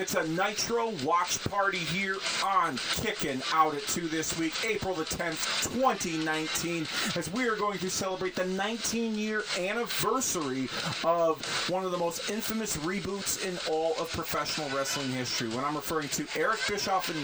It's a Nitro watch party here on Kicking Out at 2 this week, April the 10th, 2019, as we are going to celebrate the 19 year anniversary of one of the most infamous reboots in all of professional wrestling history. When I'm referring to Eric Bischoff and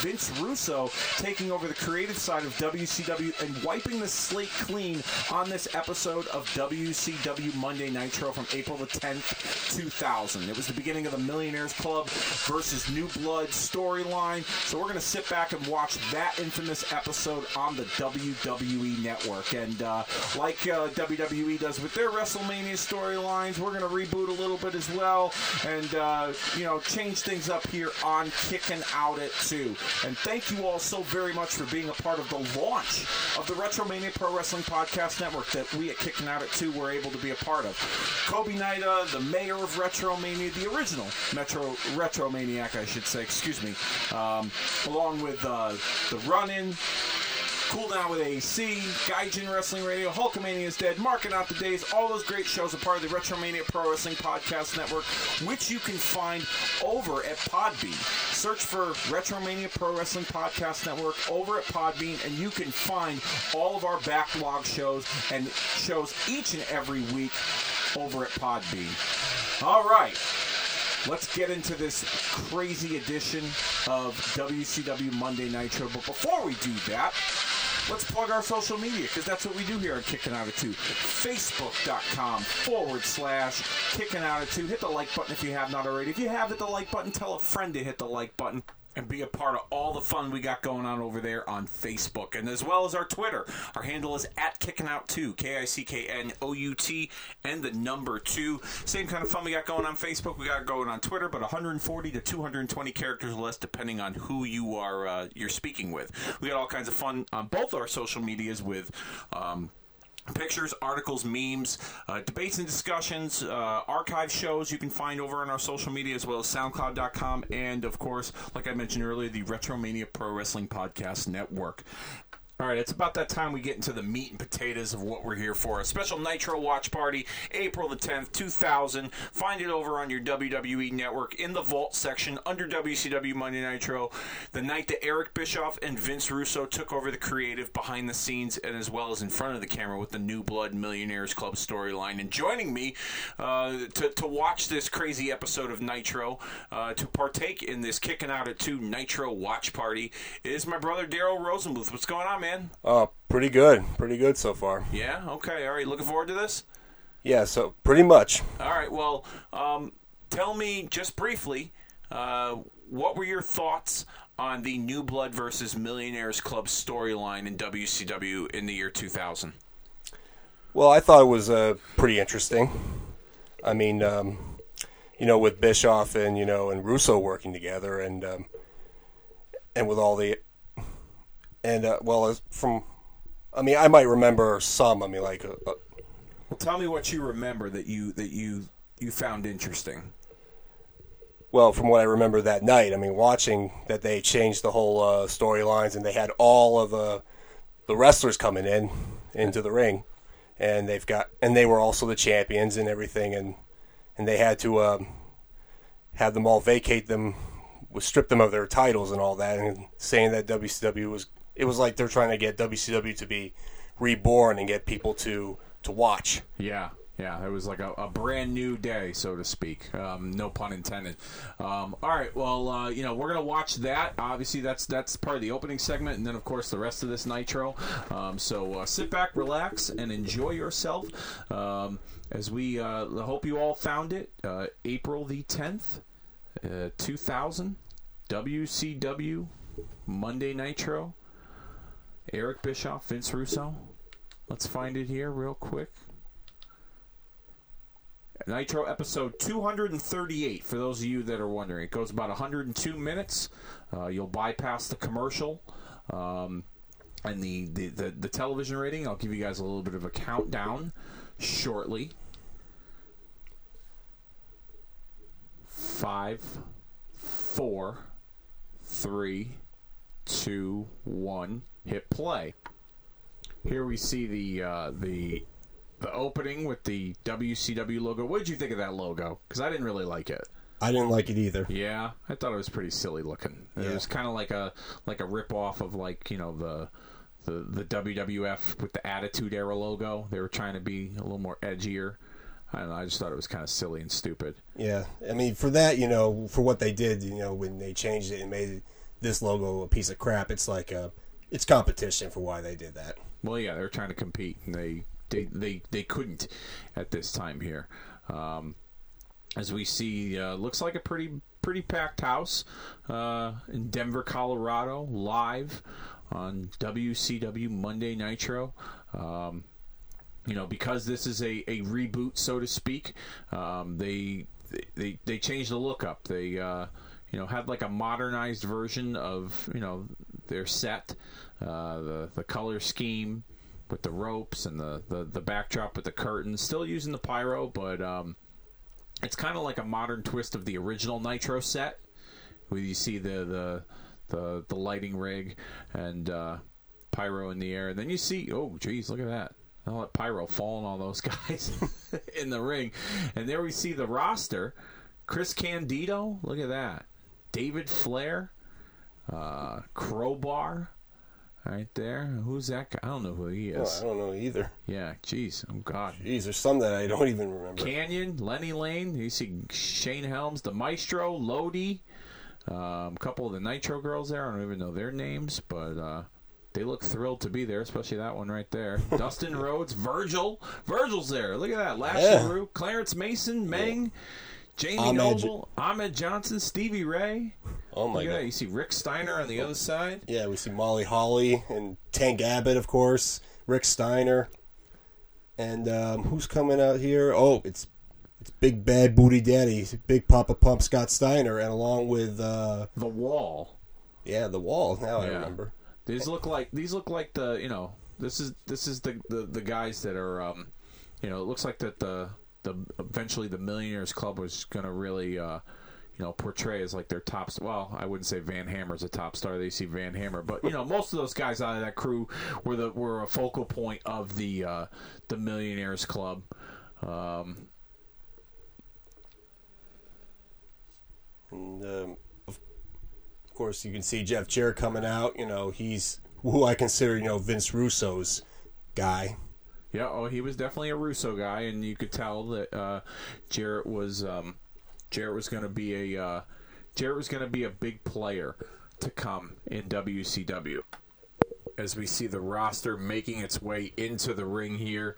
Vince Russo taking over the creative side of WCW and wiping the slate clean on this episode of WCW Monday Nitro from April the 10th, 2000. It was the beginning of the Millionaires Club versus New Blood storyline. So we're going to sit back and watch that infamous episode on the WWE Network. And uh, like uh, WWE does with their WrestleMania storylines, we're going to reboot a little bit as well and, uh, you know, change things up here on Kicking Out at 2. And thank you all so very much for being a part of the launch of the Retromania Pro Wrestling Podcast Network that we at Kicking Out at 2 were able to be a part of. Kobe Naida, the mayor of Retromania, the original Metro Retromaniac, I should say, excuse me, um, along with uh, the run-in, Cool Down with AC, Gaijin Wrestling Radio, Hulkamania is Dead, Marking Out the Days, all those great shows are part of the Retromania Pro Wrestling Podcast Network, which you can find over at Podbean. Search for Retromania Pro Wrestling Podcast Network over at Podbean, and you can find all of our backlog shows and shows each and every week over at Podbean. All right. Let's get into this crazy edition of WCW Monday Nitro. But before we do that, let's plug our social media because that's what we do here on Kicking Out of Two. Facebook.com forward slash Kicking Out of Two. Hit the like button if you have not already. If you have hit the like button, tell a friend to hit the like button and be a part of all the fun we got going on over there on Facebook and as well as our Twitter. Our handle is at Kicking Out Two, K I C K N O U T, and the number two. Same kind of fun we got going on Facebook. We got going on Twitter, but 140 to 220 characters less, depending on who you are uh, you're speaking with. We got all kinds of fun on both our social medias with. Um, Pictures, articles, memes, uh, debates and discussions, uh, archive shows you can find over on our social media as well as SoundCloud.com, and of course, like I mentioned earlier, the Retromania Pro Wrestling Podcast Network. All right, it's about that time we get into the meat and potatoes of what we're here for. A special Nitro Watch Party, April the 10th, 2000. Find it over on your WWE network in the Vault section under WCW Monday Nitro. The night that Eric Bischoff and Vince Russo took over the creative behind the scenes and as well as in front of the camera with the New Blood Millionaires Club storyline. And joining me uh, to, to watch this crazy episode of Nitro, uh, to partake in this Kicking Out at 2 Nitro Watch Party, is my brother Daryl Rosenbluth. What's going on, man? Oh, pretty good. Pretty good so far. Yeah. Okay. All right. Looking forward to this. Yeah. So pretty much. All right. Well, um, tell me just briefly, uh, what were your thoughts on the New Blood versus Millionaires Club storyline in WCW in the year 2000? Well, I thought it was uh, pretty interesting. I mean, um, you know, with Bischoff and you know and Russo working together, and um, and with all the and uh, well, as from, I mean, I might remember some. I mean, like, uh, uh, Well, tell me what you remember that you that you you found interesting. well, from what I remember that night. I mean, watching that they changed the whole uh, storylines and they had all of the the wrestlers coming in into the ring, and they've got and they were also the champions and everything, and and they had to um, have them all vacate them, was strip them of their titles and all that, and saying that WCW was it was like they're trying to get WCW to be reborn and get people to to watch. Yeah. Yeah, it was like a, a brand new day, so to speak. Um, no pun intended. Um, all right, well, uh, you know, we're gonna watch that. Obviously, that's that's part of the opening segment, and then of course the rest of this Nitro. Um, so uh, sit back, relax, and enjoy yourself. Um, as we uh, hope you all found it. Uh, April the tenth, uh, two thousand, WCW Monday Nitro. Eric Bischoff, Vince Russo. Let's find it here real quick. Nitro episode 238, for those of you that are wondering. It goes about 102 minutes. Uh, you'll bypass the commercial um, and the, the, the, the television rating. I'll give you guys a little bit of a countdown shortly. Five, four, three, two, one. Hit play. Here we see the uh, the the opening with the WCW logo. What did you think of that logo? Because I didn't really like it. I didn't like it either. Yeah, I thought it was pretty silly looking. It Yeah. was kind of like a like a rip off of like you know the the the WWF with the Attitude Era logo. They were trying to be a little more edgier. I don't know. I just thought it was kind of silly and stupid. Yeah, I mean, for that, you know, for what they did, you know, when they changed it and made this logo a piece of crap, it's like a, it's competition for why they did that. Well, yeah, they're trying to compete, and they they they, they couldn't at this time here. Um, as we see, uh, looks like a pretty pretty packed house uh, in Denver, Colorado, live on WCW Monday Nitro. Um, you know, because this is a, a reboot, so to speak, um, they, they they changed the look up. They uh, you know had like a modernized version of you know their set, uh, the the color scheme with the ropes and the, the, the backdrop with the curtains. Still using the pyro, but um, it's kind of like a modern twist of the original Nitro set, where you see the the the, the lighting rig and uh, pyro in the air. And then you see, oh, geez, look at that. I'll let pyro fall on all those guys in the ring. And there we see the roster. Chris Candido, look at that. David Flair, uh, Crowbar, right there. Who's that guy? I don't know who he Oh, is. I don't know either. Yeah, jeez. Oh, God. Jeez, there's some that I don't even remember. Kanyon, Lenny Lane. You see Shane Helms, the Maestro, Lodi, um, a couple of the Nitro girls there. I don't even know their names, but uh, they look thrilled to be there, especially that one right there. Dustin Rhodes, Virgil. Virgil's there. Look at that. Lash Yeah. Clarence Mason, Meng, Jamie Ahmed- Noble, Ahmed Johnson, Stevie Ray. Oh my that. god. You see Rick Steiner on the other side. Yeah, we see Molly Holly and Tank Abbott, of course, Rick Steiner, and um, who's coming out here? Oh, it's it's Big Bad Booty Daddy, Big Papa Pump Scott Steiner, and along with uh, The Wall. yeah, the Wall. Now I remember. These look like these look like the you know this is this is the the, the guys that are um, you know it looks like that the the eventually the Millionaires Club was going to really uh, you know portray as like their top. Well, I wouldn't say Van Hammer's a top star. They see Van Hammer, but you know most of those guys out of that crew were the were a focal point of the uh, the Millionaires Club. Um, And um, of of course, you can see Jeff Jarrett coming out. You know, he's who I consider you know Vince Russo's guy. Yeah, oh, he was definitely a Russo guy, and you could tell that uh, Jarrett was um, Jarrett was going to be a uh, Jarrett was going to be a big player to come in WCW. As we see the roster making its way into the ring here,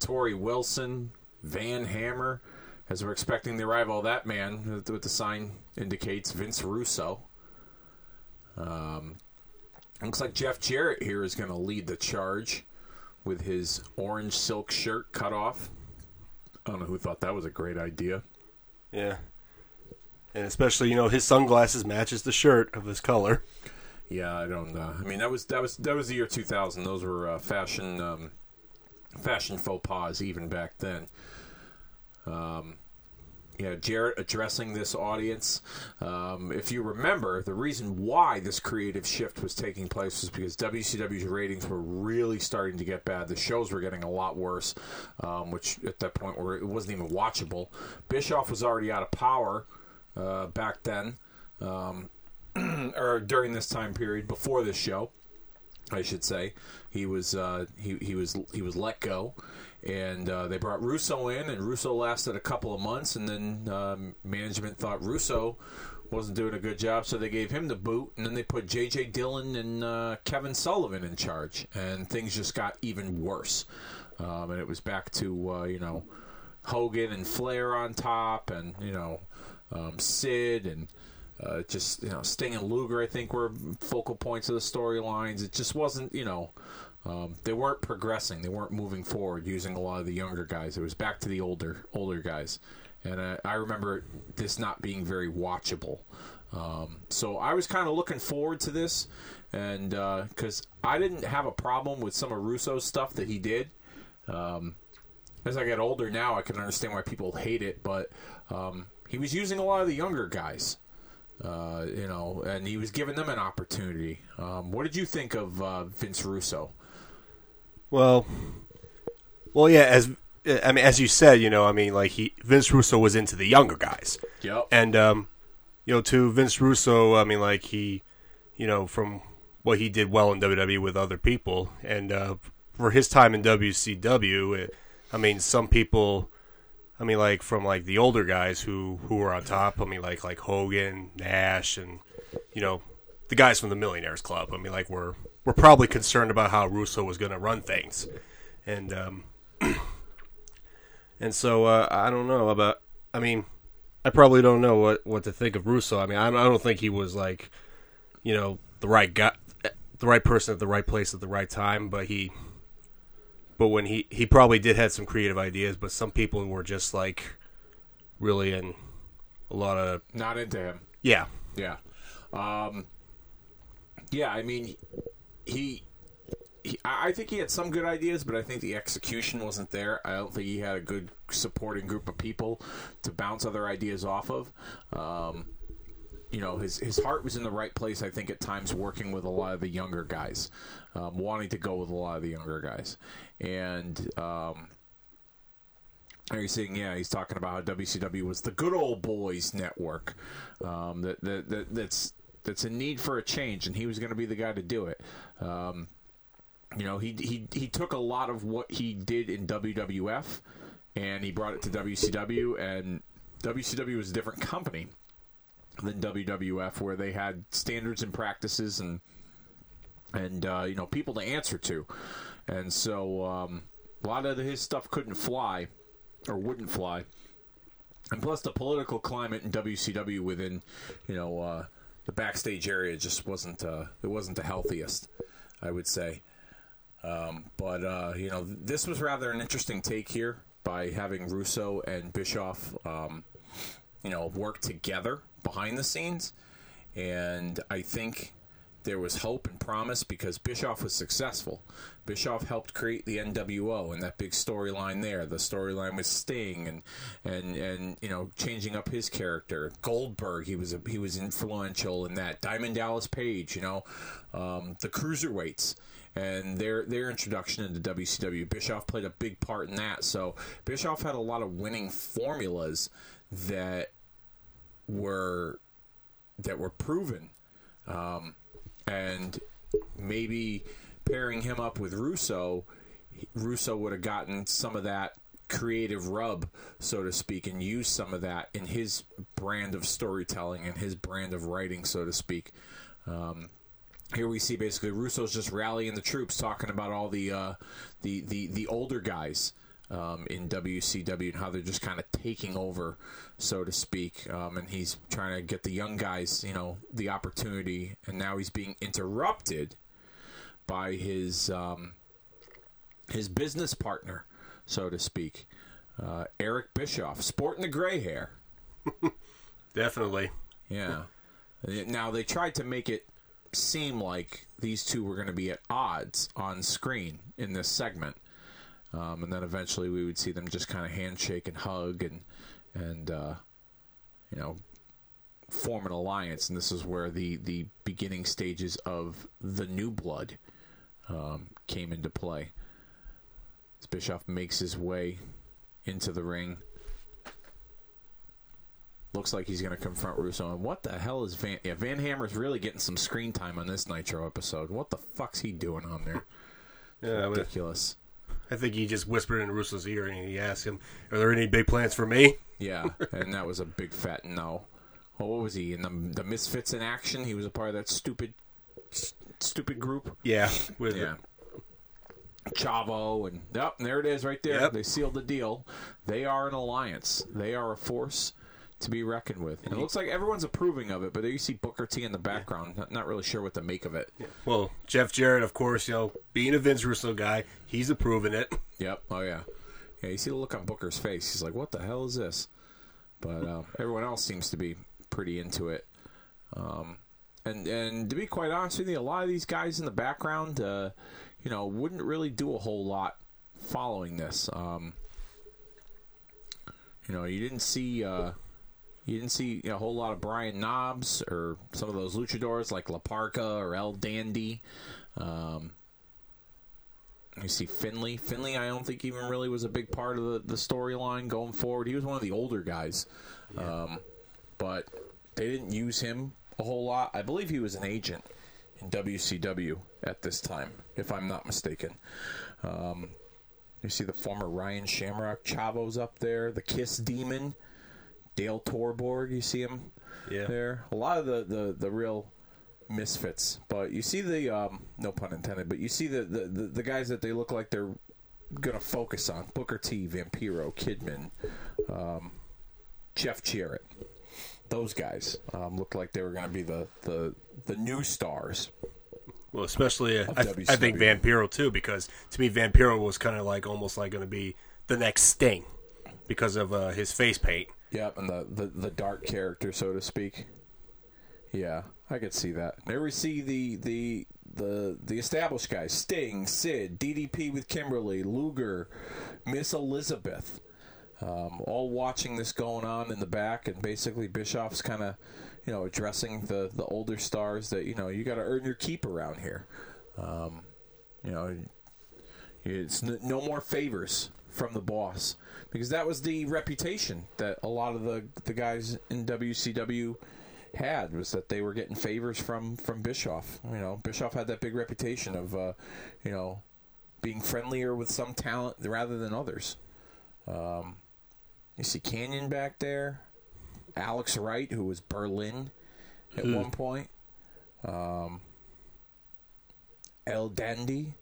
Torrie Wilson, Van Hammer, as we're expecting the arrival of that man, with the sign indicates Vince Russo. Um, looks like Jeff Jarrett here is going to lead the charge with his orange silk shirt cut off. I don't know who thought that was a great idea. Yeah, and especially you know his sunglasses matches the shirt of his color. Yeah, I don't. Uh, I mean, that was that was that was the year 2000. Those were uh, fashion um, fashion faux pas even back then. Um, yeah, Jarrett addressing this audience. Um, if you remember, the reason why this creative shift was taking place was because WCW's ratings were really starting to get bad. The shows were getting a lot worse, um, which at that point were it wasn't even watchable. Bischoff was already out of power uh, back then. Um, or during this time period before this show, I should say, he was uh, he he was he was let go, and uh, they brought Russo in, and Russo lasted a couple of months, and then um, management thought Russo wasn't doing a good job, so they gave him the boot, and then they put J.J. Dillon and uh, Kevin Sullivan in charge, and things just got even worse, um, and it was back to uh, you know Hogan and Flair on top, and you know um, Sid and uh, just you know Sting and Luger. I think were focal points of the storylines. It just wasn't you know um, they weren't progressing. They weren't moving forward using a lot of the younger guys. It was back to the older older guys, and uh, I remember this not being very watchable. Um, so I was kind of looking forward to this, and because I didn't have a problem with some of Russo's stuff that he did. Um, as I get older now, I can understand why people hate it, but um, he was using a lot of the younger guys, uh, you know, and he was giving them an opportunity. Um, what did you think of uh, Vince Russo? Well, well, yeah. As I mean, as you said, you know, I mean, like he Vince Russo was into the younger guys, Yep. and um, you know, to Vince Russo, I mean, like he, you know, from what he did well in WWE with other people, and uh, for his time in WCW, it, I mean, some people, I mean, like from like the older guys who who were on top. I mean, like like Hogan, Nash, and you know, the guys from the Millionaires Club. I mean, like we're we're probably concerned about how Russo was going to run things, and um, and so uh, I don't know about. I mean, I probably don't know what what to think of Russo. I mean, I, I don't think he was like, you know, the right guy, the right person at the right place at the right time. But he, but when he he probably did had some creative ideas. But some people were just like, really in a lot of Not into him. yeah, Yeah. Um, yeah, I mean, he, he. I think he had some good ideas, but I think the execution wasn't there. I don't think he had a good supporting group of people to bounce other ideas off of. Um, you know, his his heart was in the right place. I think at times working with a lot of the younger guys, um, wanting to go with a lot of the younger guys, and um, are you saying, yeah, he's talking about how WCW was the good old boys network. Um, that, that, that that's that's a need for a change, and he was going to be the guy to do it. Um, you know, he he he took a lot of what he did in WWF, and he brought it to WCW, and WCW was a different company than WWF, where they had standards and practices and and uh, you know people to answer to, and so um, a lot of his stuff couldn't fly or wouldn't fly. And plus, the political climate in WCW within, you know, uh, the backstage area just wasn't uh, it wasn't the healthiest, I would say. Um, but uh, you know, this was rather an interesting take here by having Russo and Bischoff, um, you know, work together behind the scenes, and I think there was hope and promise because Bischoff was successful. Bischoff helped create the NWO and that big storyline there, the storyline with Sting and and and you know changing up his character. Goldberg, he was a, he was influential in that. Diamond Dallas Page, you know, um, the cruiserweights and their their introduction into WCW. Bischoff played a big part in that. So Bischoff had a lot of winning formulas that were that were proven. Um, and maybe pairing him up with Russo, Russo would have gotten some of that creative rub, so to speak, and used some of that in his brand of storytelling and his brand of writing, so to speak. Um, here we see basically Russo's just rallying the troops, talking about all the uh, the, the the older guys um, in WCW and how they're just kind of taking over, so to speak. Um, and he's trying to get the young guys, you know, the opportunity. And now he's being interrupted by his um, his business partner, so to speak, uh, Eric Bischoff, sporting the gray hair. definitely. Yeah. Now they tried to make it seem like these two were going to be at odds on screen in this segment. Um, and then eventually we would see them just kind of handshake and hug and and uh, you know form an alliance. And this is where the the beginning stages of the new blood um, came into play. As Bischoff makes his way into the ring. Looks like he's going to confront Russo. And what the hell is Van? Yeah, Van Hammer's really getting some screen time on this Nitro episode. What the fuck's he doing on there? Yeah, Ridiculous. I think he just whispered in Russo's ear and he asked him, "Are there any big plans for me?" Yeah, and that was a big fat no. Well, what was he in the the Misfits in Action? He was a part of that stupid, s- stupid group. Yeah, with Yeah. Chavo and yep, there it is right there. Yep. They sealed the deal. They are an alliance. They are a force to be reckoned with. And it looks like everyone's approving of it, but there you see Booker T in the background. Not, not really sure what to make of it. Well, Jeff Jarrett, of course, you know, being a Vince Russo guy, he's approving it. Yep. Oh yeah. Yeah. You see the look on Booker's face. He's like, "What the hell is this?" But uh, everyone else seems to be pretty into it. Um, and and to be quite honest with you, a lot of these guys in the background, uh, you know, wouldn't really do a whole lot following this. Um, you know, you didn't see. Uh, you didn't see a whole lot of Brian Knobbs or some of those luchadors like La Parca or El Dandy. Um, You see Finlay. Finlay, I don't think even really was a big part of the, the storyline going forward. He was one of the older guys, um, but they didn't use him a whole lot. I believe he was an agent in WCW at this time, if I'm not mistaken. Um, you see the former Ryan Shamrock Chavo's up there, the Kiss Demon, Dale Torborg. You see him Yeah. there. A lot of the, the, the real misfits, but you see the um, no pun intended, but you see the, the, the, the guys that they look like they're gonna focus on: Booker T, Vampiro, Kidman, um, Jeff Jarrett. Those guys um, looked like they were going to be the, the the new stars. Well, especially uh, I, I think Vampiro too, because to me Vampiro was kind of like almost like going to be the next Sting because of uh, his face paint. Yep, and the, the, the dark character, so to speak. Yeah, I could see that. There we see the the the the established guys: Sting, Sid, DDP with Kimberly, Luger, Miss Elizabeth, um, all watching this going on in the back, and basically Bischoff's kind of you know addressing the the older stars that you know you got to earn your keep around here. Um, you know, it's no more favors from the boss because that was the reputation that a lot of the the guys in WCW had was that they were getting favors from from Bischoff. You know, Bischoff had that big reputation of uh, you know being friendlier with some talent rather than others. Um, you see Kanyon back there, Alex Wright, who was Berlin at one point, um, El Dandy.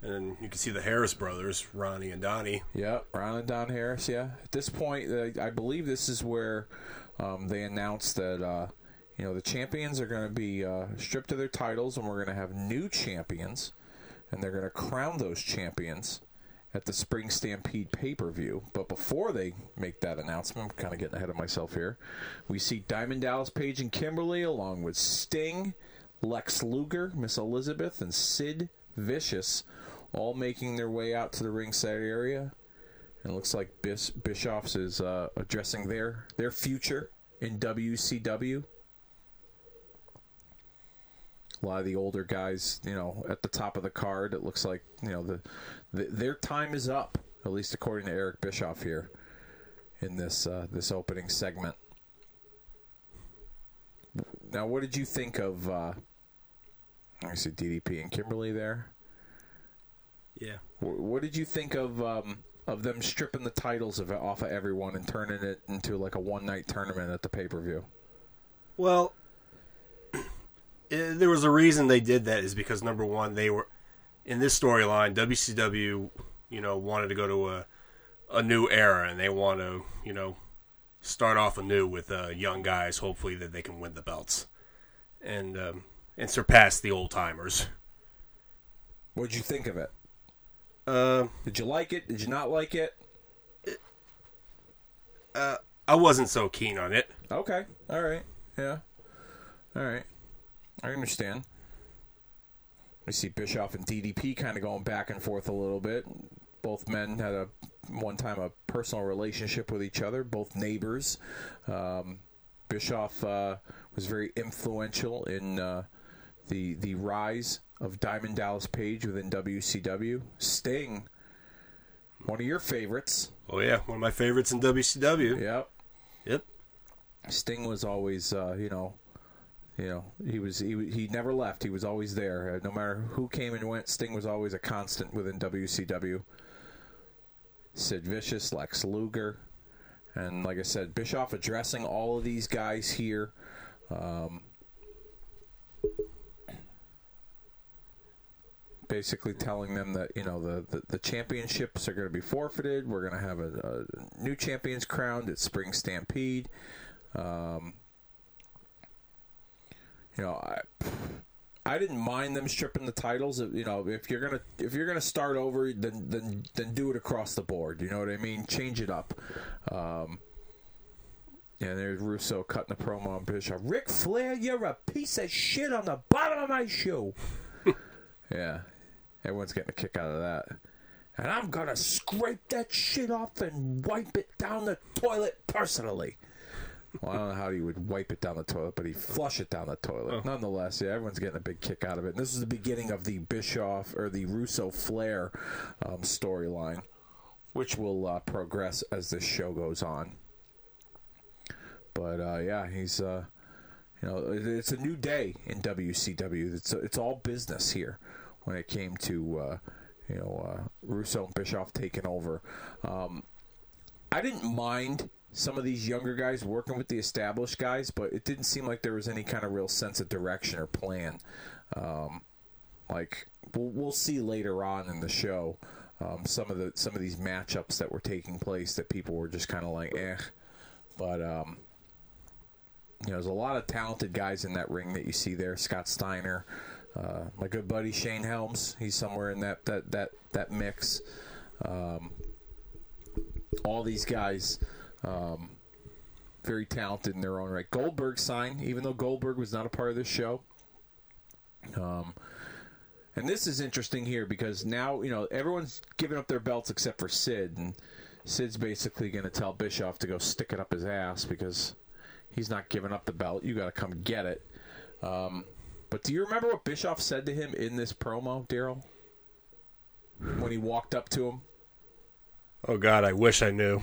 And you can see the Harris brothers, Ronnie and Donnie. Yep, Ron and Don Harris. Yeah, at this point, uh, I believe this is where um, they announced that uh, you know the champions are going to be uh, stripped of their titles, and we're going to have new champions, and they're going to crown those champions at the Spring Stampede pay per view. But before they make that announcement, I'm kind of getting ahead of myself here. We see Diamond Dallas Page and Kimberly, along with Sting, Lex Luger, Miss Elizabeth, and Sid Vicious, all making their way out to the ringside area. And it looks like Bis- Bischoffs is uh, addressing their their future in WCW. A lot of the older guys, you know, at the top of the card. It looks like you know the, the their time is up, at least according to Eric Bischoff here in this uh, this opening segment. Now, what did you think of? Uh, I see DDP and Kimberly there. Yeah. Wh- What did you think of um, of them stripping the titles of off of everyone and turning it into like a one night tournament at the pay per view? Well, eh, there was a reason they did that is because number one, they were in this storyline. WCW, you know, wanted to go to a a new era, and they want to, you know, start off anew with uh, young guys. Hopefully, that they can win the belts and um, and surpass the old timers. What did you think of it? Uh, Did you like it? Did you not like it? I wasn't so keen on it. Okay, all right, yeah, all right, I understand. I see Bischoff and DDP kind of going back and forth a little bit. Both men had a one time a personal relationship with each other, both neighbors. Um, Bischoff uh, was very influential in uh, the the rise of Diamond Dallas Page within WCW. Sting, one of your favorites. Oh yeah, one of my favorites in WCW. Yep. Yep. Sting was always, uh, you know, you know, he was he he never left. He was always there. Uh, no matter who came and went, Sting was always a constant within WCW. Sid Vicious, Lex Luger, and like I said, Bischoff addressing all of these guys here. Um, basically telling them that you know the, the, the championships are going to be forfeited. We're going to have a, a new champions crowned at Spring Stampede. Um, you know, I I didn't mind them stripping the titles. You know, if you're gonna if you're gonna start over, then then then do it across the board. You know what I mean? Change it up. Um, yeah, there's Russo cutting a promo on Bischoff. Ric Flair, you're a piece of shit on the bottom of my shoe. yeah, everyone's getting a kick out of that. And I'm gonna scrape that shit off and wipe it down the toilet personally. Well, I don't know how he would wipe it down the toilet, but he flush it down the toilet. Nonetheless, yeah, everyone's getting a big kick out of it. And this is the beginning of the Bischoff or the Russo Flair um, storyline, which will uh, progress as this show goes on. But uh, yeah, he's uh, you know it's a new day in WCW. It's it's all business here when it came to uh, you know uh, Russo and Bischoff taking over. Um, I didn't mind some of these younger guys working with the established guys, but it didn't seem like there was any kind of real sense of direction or plan. Um, like we'll, we'll see later on in the show um, some of the some of these matchups that were taking place that people were just kind of like eh, but um, you know there's a lot of talented guys in that ring that you see there. Scott Steiner, uh, my good buddy Shane Helms, he's somewhere in that that that that mix. Um, all these guys um, very talented in their own right. Goldberg signed, even though Goldberg was not a part of this show. Um, and this is interesting here because now you know everyone's giving up their belts except for Sid, and Sid's basically going to tell Bischoff to go stick it up his ass because he's not giving up the belt. You got to come get it. Um, but do you remember what Bischoff said to him in this promo, Daryl? When he walked up to him. Oh God, I wish I knew.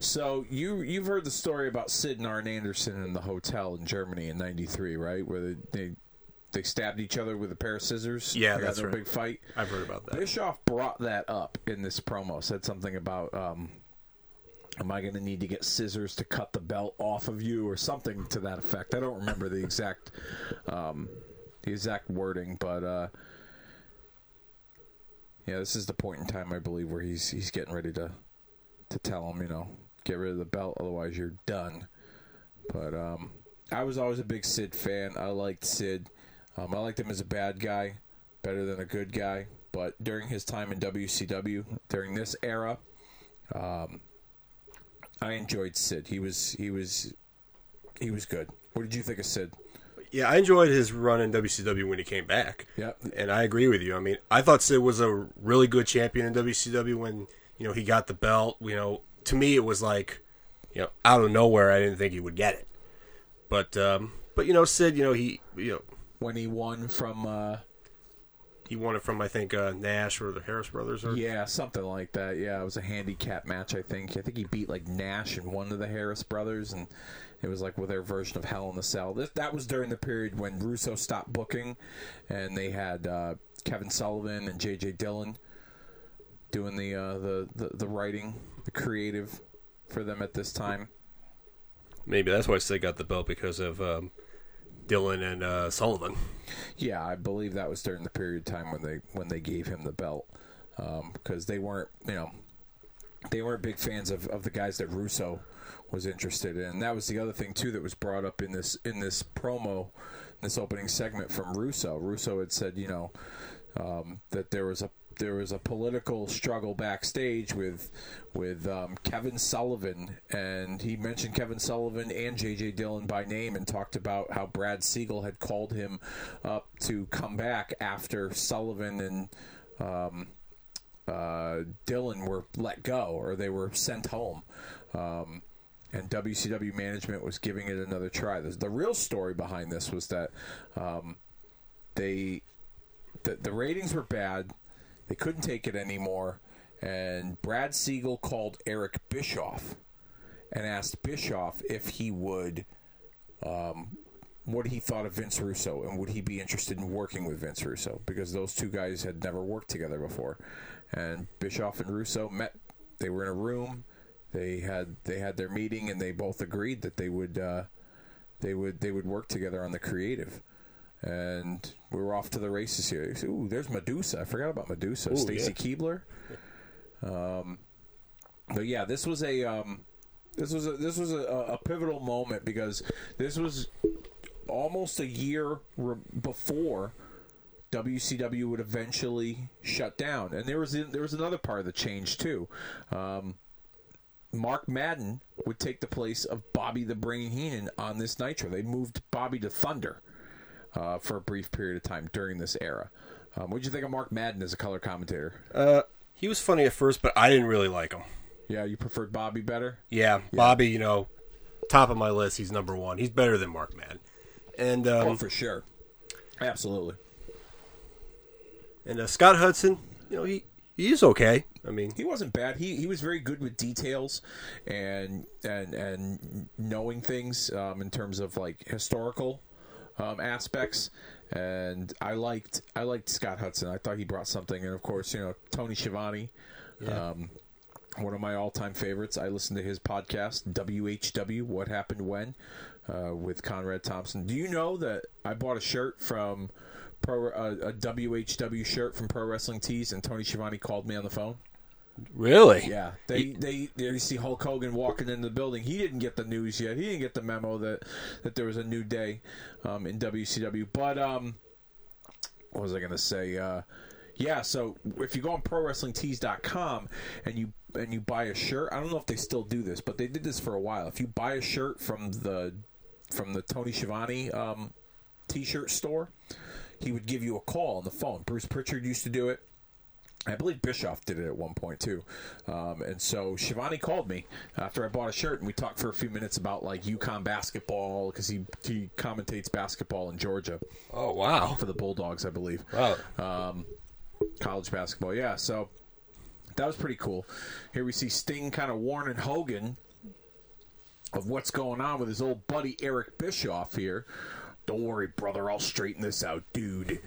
So you you've heard the story about Sid and Arn Anderson in the hotel in Germany in '93, right? Where they, they they stabbed each other with a pair of scissors. Yeah, They that's a right. big fight. I've heard about that. Bischoff brought that up in this promo. Said something about, um, "Am I going to need to get scissors to cut the belt off of you?" or something to that effect. I don't remember the exact um, exact wording, but uh, yeah, this is the point in time I believe where he's he's getting ready to to tell him, you know, get rid of the belt, otherwise you're done. But um, I was always a big Sid fan. I liked Sid. Um, I liked him as a bad guy, better than a good guy. But during his time in WCW, during this era, um, I enjoyed Sid. He was he was he was good. What did you think of Sid? Yeah, I enjoyed his run in WCW when he came back. Yep. And I agree with you. I mean, I thought Sid was a really good champion in WCW when, you know, he got the belt. You know, to me it was like, you know, out of nowhere I didn't think he would get it. But um but you know, Sid, you know, he you know, When he won from uh, he won it from I think uh, Nash or the Harris brothers or yeah something like that. Yeah, it was a handicap match. I think. I think he beat like Nash and one of the Harris brothers, and it was like with their version of Hell in the Cell. This, that was during the period when Russo stopped booking, and they had uh, Kevin Sullivan and J.J. Dillon doing the, uh, the the the writing, the creative for them at this time. maybe that's why Sid got the belt because of um, Dillon and uh, Sullivan. Yeah, I believe that was during the period of time when they when they gave him the belt because they weren't you know they weren't big fans of, of the guys that Russo was interested in. And that was the other thing too that was brought up in this in this promo, this opening segment from Russo. Russo had said you know um, that there was a there was a political struggle backstage with with um, Kevin Sullivan, and he mentioned Kevin Sullivan and J.J. Dillon by name, and talked about how Brad Siegel had called him up to come back after Sullivan and um, uh, Dillon were let go or they were sent home. Um, and WCW management was giving it another try. The, the real story behind this was that um, they the, the ratings were bad. They couldn't take it anymore. And Brad Siegel called Eric Bischoff and asked Bischoff if he would, um, what he thought of Vince Russo and would he be interested in working with Vince Russo because those two guys had never worked together before. And Bischoff and Russo met. They were in a room. They had they had their meeting and they both agreed that they would uh, they would they would work together on the creative. And we were off to the races here. Ooh, there's Medusa. I forgot about Medusa. Stacy Keibler. Um, but yeah, this was a um, this was a, this was a, a pivotal moment because this was almost a year re- before WCW would eventually shut down, and there was there was another part of the change too. Um, Mark Madden would take the place of Bobby the Brain Heenan on this Nitro. They moved Bobby to Thunder uh, for a brief period of time during this era. Um, what did you think of Mark Madden as a color commentator? Uh, he was funny at first, but I didn't really like him. Yeah, you preferred Bobby better. Yeah, Bobby, you know, top of my list. He's number one. He's better than Mark Madden. And um, Oh, for sure. Absolutely. and uh, Scott Hudson, you know, he he is okay. I mean, He wasn't bad. He he was very good with details and and and knowing things um, in terms of like historical um, aspects. And I liked I liked Scott Hudson. I thought he brought something. And of course, you know Tony Schiavone, um, one of my all time favorites. I listened to his podcast WHW What Happened When uh, with Conrad Thompson. Do you know that I bought a shirt from Pro uh, a WHW shirt from Pro Wrestling Tees, and Tony Schiavone called me on the phone. Really, Yeah, they, they they see Hulk Hogan walking in the building. He didn't get the news yet. He didn't get the memo that that there was a new day um, in WCW. But um, what was I going to say? Uh, yeah, so if you go on ProWrestlingTees.com and you and you buy a shirt, I don't know if they still do this, but they did this for a while. If you buy a shirt from the from the Tony Schiavone um, T-shirt store, he would give you a call on the phone. Bruce Pritchard used to do it. I believe Bischoff did it at one point too, um, and so Schiavone called me after I bought a shirt, and we talked for a few minutes about like UConn basketball because he he commentates basketball in Georgia Oh wow, for the Bulldogs, I believe. wow. Um, college basketball, yeah. So that was pretty cool. Here we see Sting kind of warning Hogan of what's going on with his old buddy Eric Bischoff here. Don't worry, brother. I'll straighten this out, dude.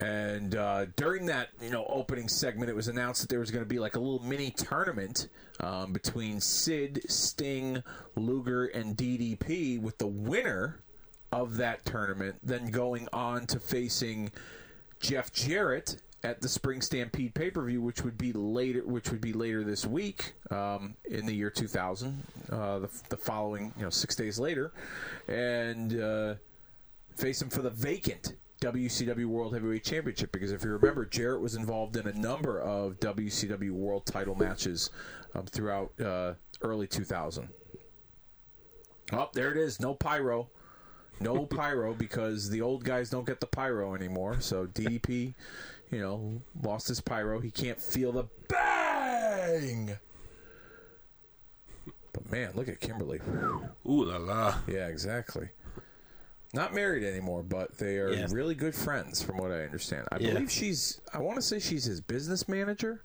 And uh, during that, you know, opening segment, it was announced that there was going to be like a little mini tournament um, between Sid, Sting, Luger, and DDP, with the winner of that tournament then going on to facing Jeff Jarrett at the Spring Stampede pay per view, which would be later, which would be later this week um, in the year 2000, uh, the, the following, you know, six days later, and uh, face him for the vacant WCW World Heavyweight Championship. Because if you remember, Jarrett was involved in a number of WCW World Title matches um, throughout uh, early 2000. Oh, there it is. No pyro. No pyro because the old guys don't get the pyro anymore. So DDP, you know, lost his pyro. He can't feel the bang. But man, look at Kimberly. Ooh la la. Yeah, exactly. Not married anymore, but they are Yeah. really good friends, from what I understand. I Yeah. believe she's. I want to say she's his business manager.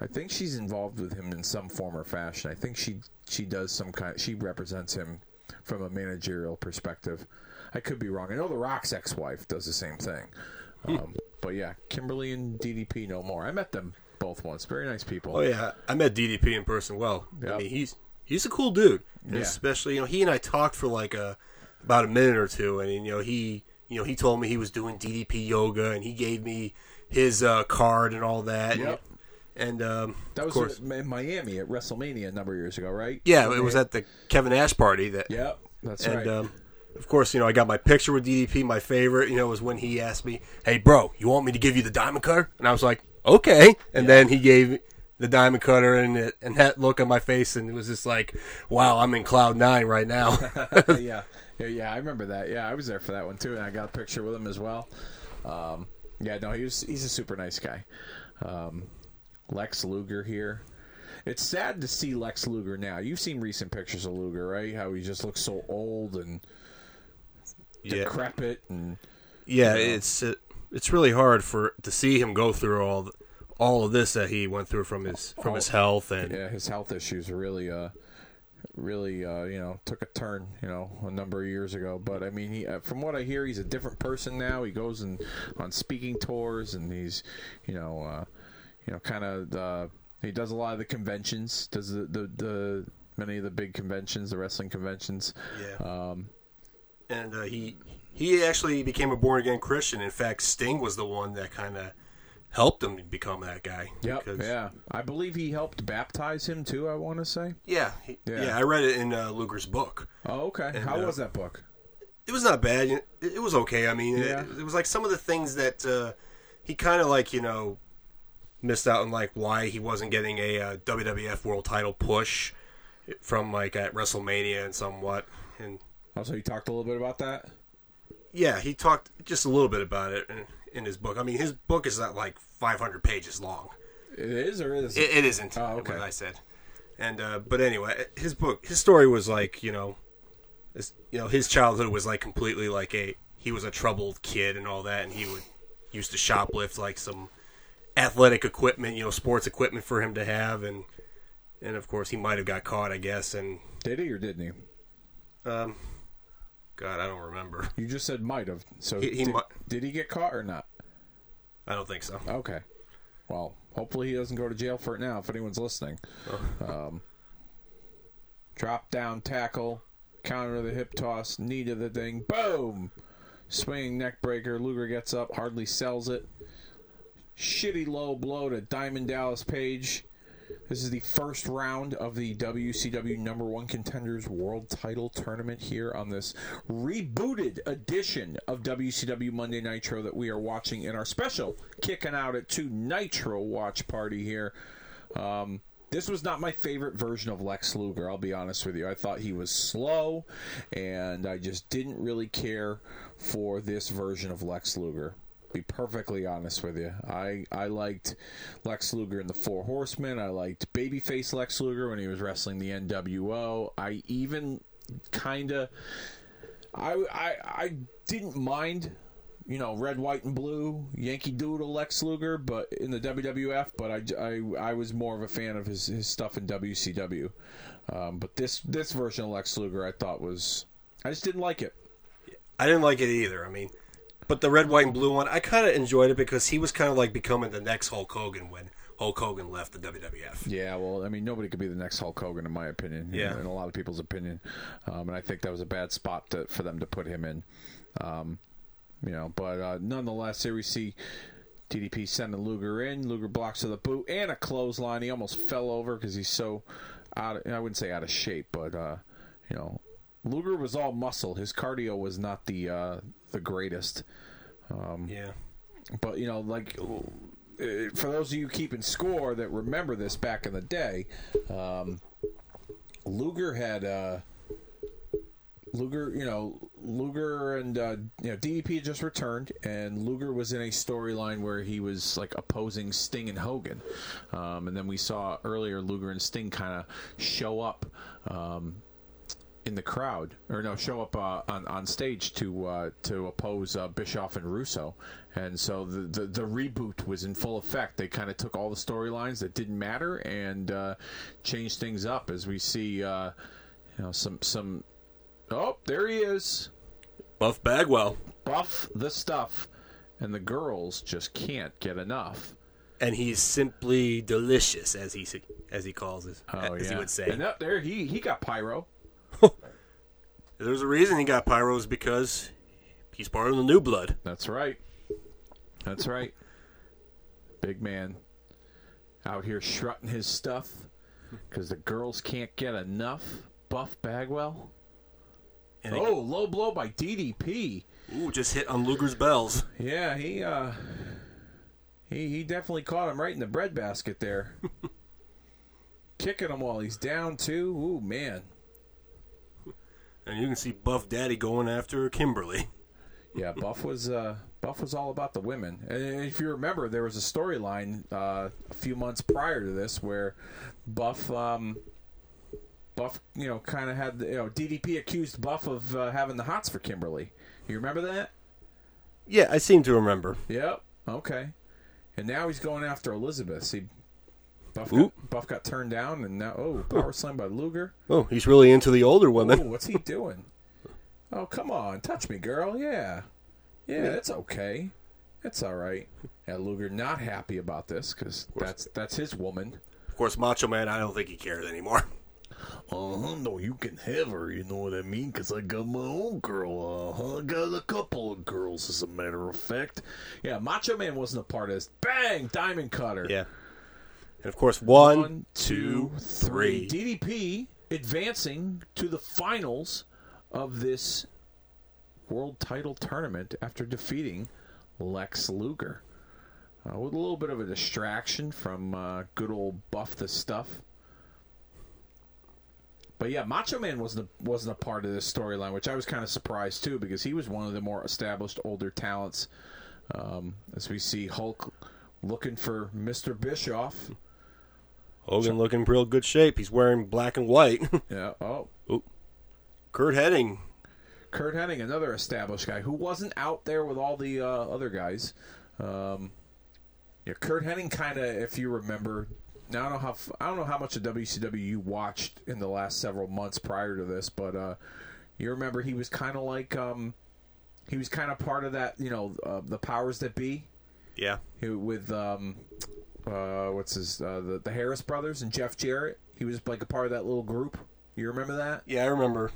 I think she's involved with him in some form or fashion. I think she she does some kind. She represents him from a managerial perspective. I could be wrong. I know the Rock's ex-wife does the same thing. Um, but yeah, Kimberly and DDP no more. I met them both once. Very nice people. Oh yeah, I met DDP in person. Well, Yep. I mean he's he's a cool dude. Yeah. Especially you know he and I talked for like a about a minute or two, and you know he you know he told me he was doing DDP yoga, and he gave me his uh, card and all that. Yep. And um, that was course, in Miami at WrestleMania a number of years ago, right? yeah, it was at the Kevin Nash party that. Yep, that's And right. um, of course, you know, I got my picture with DDP. My favorite, you know, was when he asked me, "Hey, bro, you want me to give you the diamond cutter?" And I was like, "Okay." And then he gave the diamond cutter, and it, and that look on my face, and it was just like, "Wow, I'm in cloud nine right now." yeah, yeah, yeah. I remember that. Yeah, I was there for that one too, and I got a picture with him as well. Um, yeah, no, he was he's a super nice guy. Um, Lex Luger here. It's sad to see Lex Luger now. You've seen recent pictures of Luger, right? How he just looks so old and yeah, decrepit, and yeah, it's uh, it's really hard for to see him go through all the, all of this that he went through from his from his health and yeah, his health issues really, uh, really, uh, you know, took a turn, you know, a number of years ago. But I mean, he, uh, from what I hear, he's a different person now. He goes and on speaking tours, and he's, you know, uh, you know, kind of, uh, he does a lot of the conventions, does the, the the many of the big conventions, the wrestling conventions. Yeah. Um, and uh, he he actually became a born again Christian. In fact, Sting was the one that kind of helped him become that guy. yep, because- yeah. I believe he helped baptize him too. I want to say. yeah, he- Yeah. yeah, I read it in uh, Luger's book. Oh, okay. And, How uh, was that book? It was not bad. It, it was okay. I mean, Yeah. it, it was like some of the things that uh, he kind of like you know missed out on, like why he wasn't getting a uh, WWF World Title push from like at WrestleMania and somewhat. And Also, he talked a little bit about that. yeah, he talked just a little bit about it in, in his book. I mean, his book is not like 500 pages long. It is or is It, it isn't. Oh, okay. What I said. And uh, but anyway, his book, his story was like you know, his, you know, his childhood was like completely like a he was a troubled kid and all that, and he would used to shoplift like some athletic equipment, you know, sports equipment for him to have, and and of course he might have got caught, I guess, and Did he or didn't he? um, God, I don't remember. You just said might have. So He- he did, did he get caught or not? I don't think so. Okay. Well, hopefully he doesn't go to jail for it now. If anyone's listening, um, drop down tackle, counter the hip toss, knee to the thing, boom, swinging neck breaker. Luger gets up, hardly sells it. Shitty low blow to Diamond Dallas Page. This is the first round of the WCW number one contenders world title tournament here on this rebooted edition of WCW Monday Nitro that we are watching in our special kicking out at two Nitro watch party here. Um, this was not my favorite version of Lex Luger, I'll be honest with you. I thought he was slow, and I just didn't really care for this version of Lex Luger be perfectly honest with you. I I liked Lex Luger in the Four Horsemen. I liked babyface Lex Luger when he was wrestling the NWO. I even kind of I, I I didn't mind you know red white and blue Yankee Doodle Lex Luger but in the WWF but I, I, I was more of a fan of his, his stuff in WCW um, but this this version of Lex Luger I thought was I just didn't like it I didn't like it either. I mean, but the red, white, and blue one, I kind of enjoyed it because he was kind of like becoming the next Hulk Hogan when Hulk Hogan left the WWF. Yeah, well, I mean, nobody could be the next Hulk Hogan, in my opinion. Yeah. in a lot of people's opinion, um, and I think that was a bad spot to, for them to put him in. Um, you know, but uh, nonetheless, here we see DDP sending Luger in. Luger blocks with a boot and a clothesline. He almost fell over because he's so out. Of, I wouldn't say out of shape, but uh, you know, Luger was all muscle. His cardio was not the uh, the greatest. Um, yeah. But you know, like uh, for those of you keeping score that remember this back in the day, um, Luger had uh, Luger. You know, Luger and uh, you know DDP just returned, and Luger was in a storyline where he was like opposing Sting and Hogan, um, and then we saw earlier Luger and Sting kind of show up. Um, in the crowd, or no, show up uh, on on stage to uh, to oppose uh, Bischoff and Russo, and so the, the the reboot was in full effect. They kind of took all the storylines that didn't matter and uh, changed things up. As we see, uh, you know, some some. Oh, there he is, Buff Bagwell. buff the stuff, and the girls just can't get enough. And he's simply delicious, as he as he calls it, Oh as yeah, he would say. And up there, he he got pyro. There's a reason he got pyros because he's part of the new blood. That's right. That's right. Big man out here strutting his stuff because the girls can't get enough. Buff Bagwell. And it- Oh, low blow by DDP. Ooh, just hit on Luger's bells. Yeah, he uh he he definitely caught him right in the breadbasket there. Kicking him while he's down too. Ooh man. And you can see Buff Daddy going after Kimberly. Yeah, Buff was uh, Buff was all about the women. And if you remember, there was a storyline uh, a few months prior to this where Buff, um, Buff, you know, kind of had the, you know DDP accused Buff of uh, having the hots for Kimberly. You remember that? Yeah, I seem to remember. Yep. Okay. And now he's going after Elizabeth. See, Buff Ooh. got, Buff got turned down, and now oh, power slam by Luger. Oh, he's really into the older Oh, women. what's he doing? Oh, come on, touch me, girl. Yeah, yeah, that's okay. That's all right. Yeah, Luger not happy about this because that's that's his woman. Of course, Macho Man, I don't think he cares anymore. Uh huh. No, you can have her. You know what I mean? Because I got my own girl. Uh huh. Got a couple of girls, as a matter of fact. Yeah, Macho Man wasn't a part of this. Bang! Diamond cutter. Yeah. And of course, one, One, two, three. three. DDP advancing to the finals of this world title tournament after defeating Lex Luger. Uh, with a little bit of a distraction from uh, good old Buff the Stuff. But yeah, Macho Man wasn't a, wasn't a part of this storyline, which I was kind of surprised too, because he was one of the more established older talents. Um, as we see Hulk looking for Mr. Bischoff. Hogan looking real good shape. He's wearing black and white. Yeah. Oh, Curt Hennig. Curt Hennig, another established guy who wasn't out there with all the uh, other guys. Um, yeah, Curt Hennig kind of, if you remember, now I don't know how I don't know how much of WCW you watched in the last several months prior to this, but uh, you remember he was kind of like um, he was kind of part of that, you know, uh, the powers that be. Yeah. With um, uh, what's his uh, the the Harris brothers and Jeff Jarrett. He was like a part of that little group. You remember that? Yeah, I remember.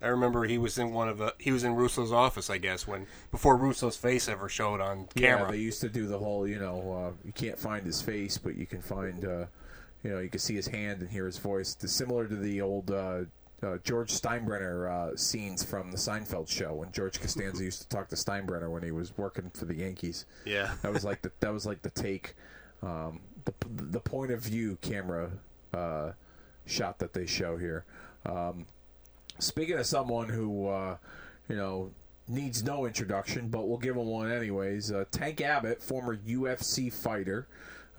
I remember he was in one of the. He was in Russo's office, I guess, when before Russo's face ever showed on camera. Yeah, they used to do the whole, you know, uh, you can't find his face, but you can find, uh, you know, you can see his hand and hear his voice. It's similar to the old uh, uh, George Steinbrenner uh, scenes from the Seinfeld show when George Costanza used to talk to Steinbrenner when he was working for the Yankees. yeah. That was like the that was like the take, um, the the point of view camera uh, shot that they show here. Um, speaking of someone who, uh, you know, needs no introduction, but we'll give him one anyways. Uh, Tank Abbott, former UFC fighter.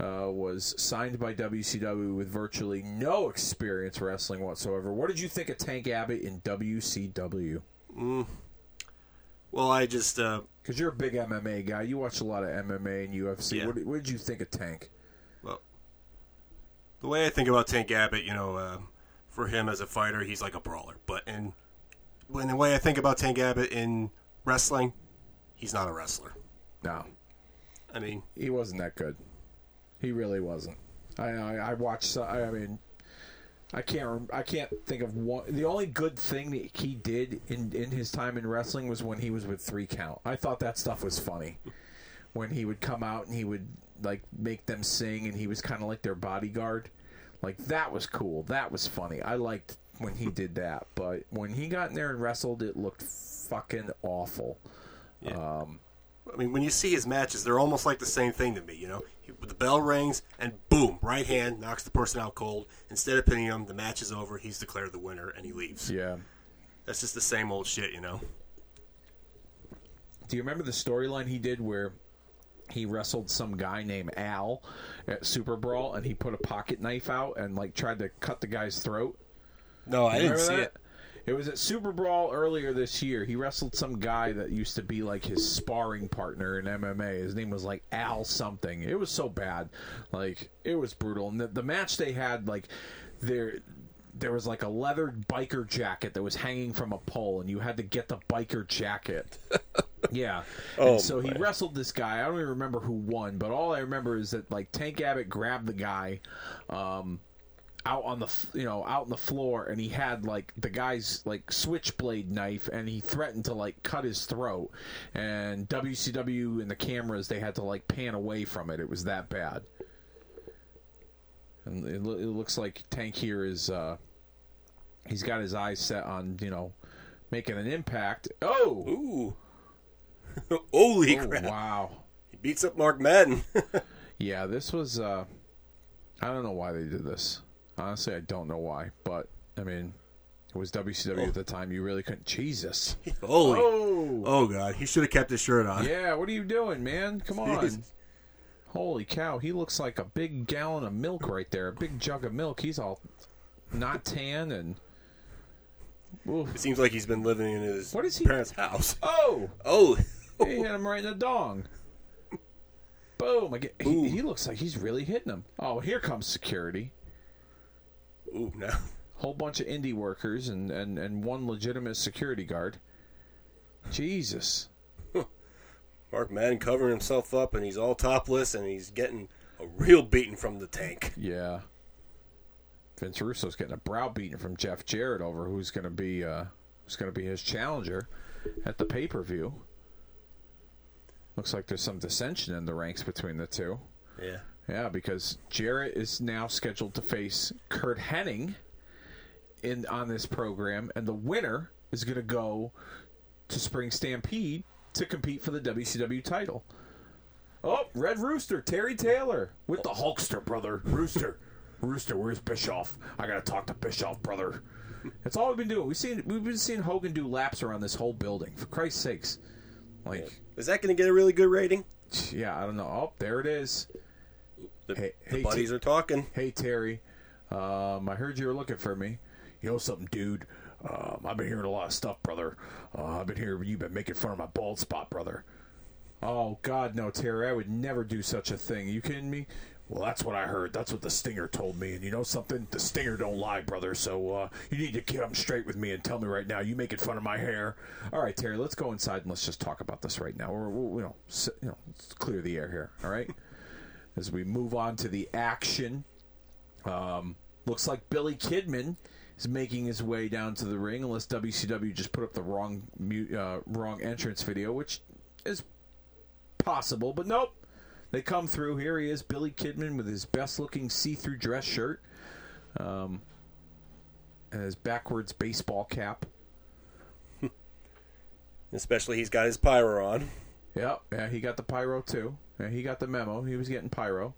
Uh, was signed by WCW with virtually no experience wrestling whatsoever. What did you think of Tank Abbott in WCW? Well, I just. Uh, Because you're a big MMA guy. You watch a lot of MMA and UFC. Yeah. What, did- what did you think of Tank? well, the way I think about Tank Abbott, you know, uh, for him as a fighter, he's like a brawler. But in when the way I think about Tank Abbott in wrestling, he's not a wrestler. No, I mean, he wasn't that good. He really wasn't. I I, I watched. I mean, I can't. rem- I can't think of one. The only good thing that he did in in his time in wrestling was when he was with Three Count. I thought that stuff was funny. When he would come out and he would like make them sing, and he was kind of like their bodyguard. Like that was cool. That was funny. I liked when he did that. But when he got in there and wrestled, it looked fucking awful. Yeah. Um, I mean, when you see his matches, they're almost like the same thing to me. You know, the bell rings and boom, right hand knocks the person out cold. Instead of pinning him, the match is over. He's declared the winner and he leaves. Yeah. That's just the same old shit, you know. Do you remember the storyline he did where he wrestled some guy named Al at Super Brawl and he put a pocket knife out and like tried to cut the guy's throat? No, I didn't see that? it. It was at Super Brawl earlier this year. He wrestled some guy that used to be like his sparring partner in MMA. His name was like Al something. It was so bad. Like it was brutal. And the, the match they had like there there was like a leather biker jacket that was hanging from a pole and you had to get the biker jacket. Yeah. Oh, and so he my. wrestled this guy. I don't even remember who won, but all I remember is that like Tank Abbott grabbed the guy um out on the you know out on the floor and he had like the guy's like switchblade knife and he threatened to like cut his throat and WCW and the cameras they had to like pan away from it it was that bad and it, lo- it looks like Tank here is uh he's got his eyes set on you know making an impact oh, Ooh. Holy Oh, crap. wow He beats up Mark Madden. Yeah, this was. Uh, I don't know why they did this. Honestly, I don't know why. But I mean, it was WCW at oh. the time. You really couldn't. Jesus. Holy. Oh. Oh, God. He should have kept his shirt on. Yeah. What are you doing, man? Come on. Jesus. Holy cow! He looks like a big gallon of milk right there. A big jug of milk. He's all not tan and. Oof. It seems like he's been living in his What is he- parents' house. Oh! Oh. He hit him right in the dong. Boom! I get, he, he looks like he's really hitting him. Oh, here comes security. Ooh, no. whole bunch of indie workers and, and, and one legitimate security guard. Jesus. Mark Madden covering himself up, and he's all topless, and he's getting a real beating from the tank. Yeah. Vince Russo's getting a brow browbeating from Jeff Jarrett over who's going to be uh, who's going to be his challenger at the pay per view. Looks like there's some dissension in the ranks between the two. Yeah. Yeah, because Jarrett is now scheduled to face Curt Hennig in on this program, and the winner is going to go to Spring Stampede to compete for the WCW title. Oh, Red Rooster, Terry Taylor with the Hulkster brother, Rooster. Rooster, where's Bischoff? I gotta talk to Bischoff, brother. That's all we've been doing. We've seen we've been seeing Hogan do laps around this whole building. For Christ's sakes, like, Is that going to get a really good rating? yeah, I don't know. Oh, there it is. The, Hey- the hey, buddies T- are talking. Hey Terry, um, I heard you were looking for me. You know something, dude? Um, I've been hearing a lot of stuff, brother. Uh, I've been hearing you've been making fun of my bald spot, brother. Oh God, no, Terry! I would never do such a thing. you kidding me? Well, that's what I heard. That's what the Stinger told me. And you know something? The Stinger don't lie, brother. So uh, you need to get up straight with me and tell me right now. You making fun of my hair? All right, Terry. Let's go inside and let's just talk about this right now. We're, we're you know, sit, you know, let's clear the air here. All right. As we move on to the action, um, looks like Billy Kidman is making his way down to the ring, unless WCW just put up the wrong uh, wrong entrance video, which is possible, but nope. They come through. Here he is, Billy Kidman, with his best-looking see-through dress shirt, um, and his backwards baseball cap. Especially he's got his pyro on. Yep, yeah, he got the pyro too. He got the memo. He was getting pyro.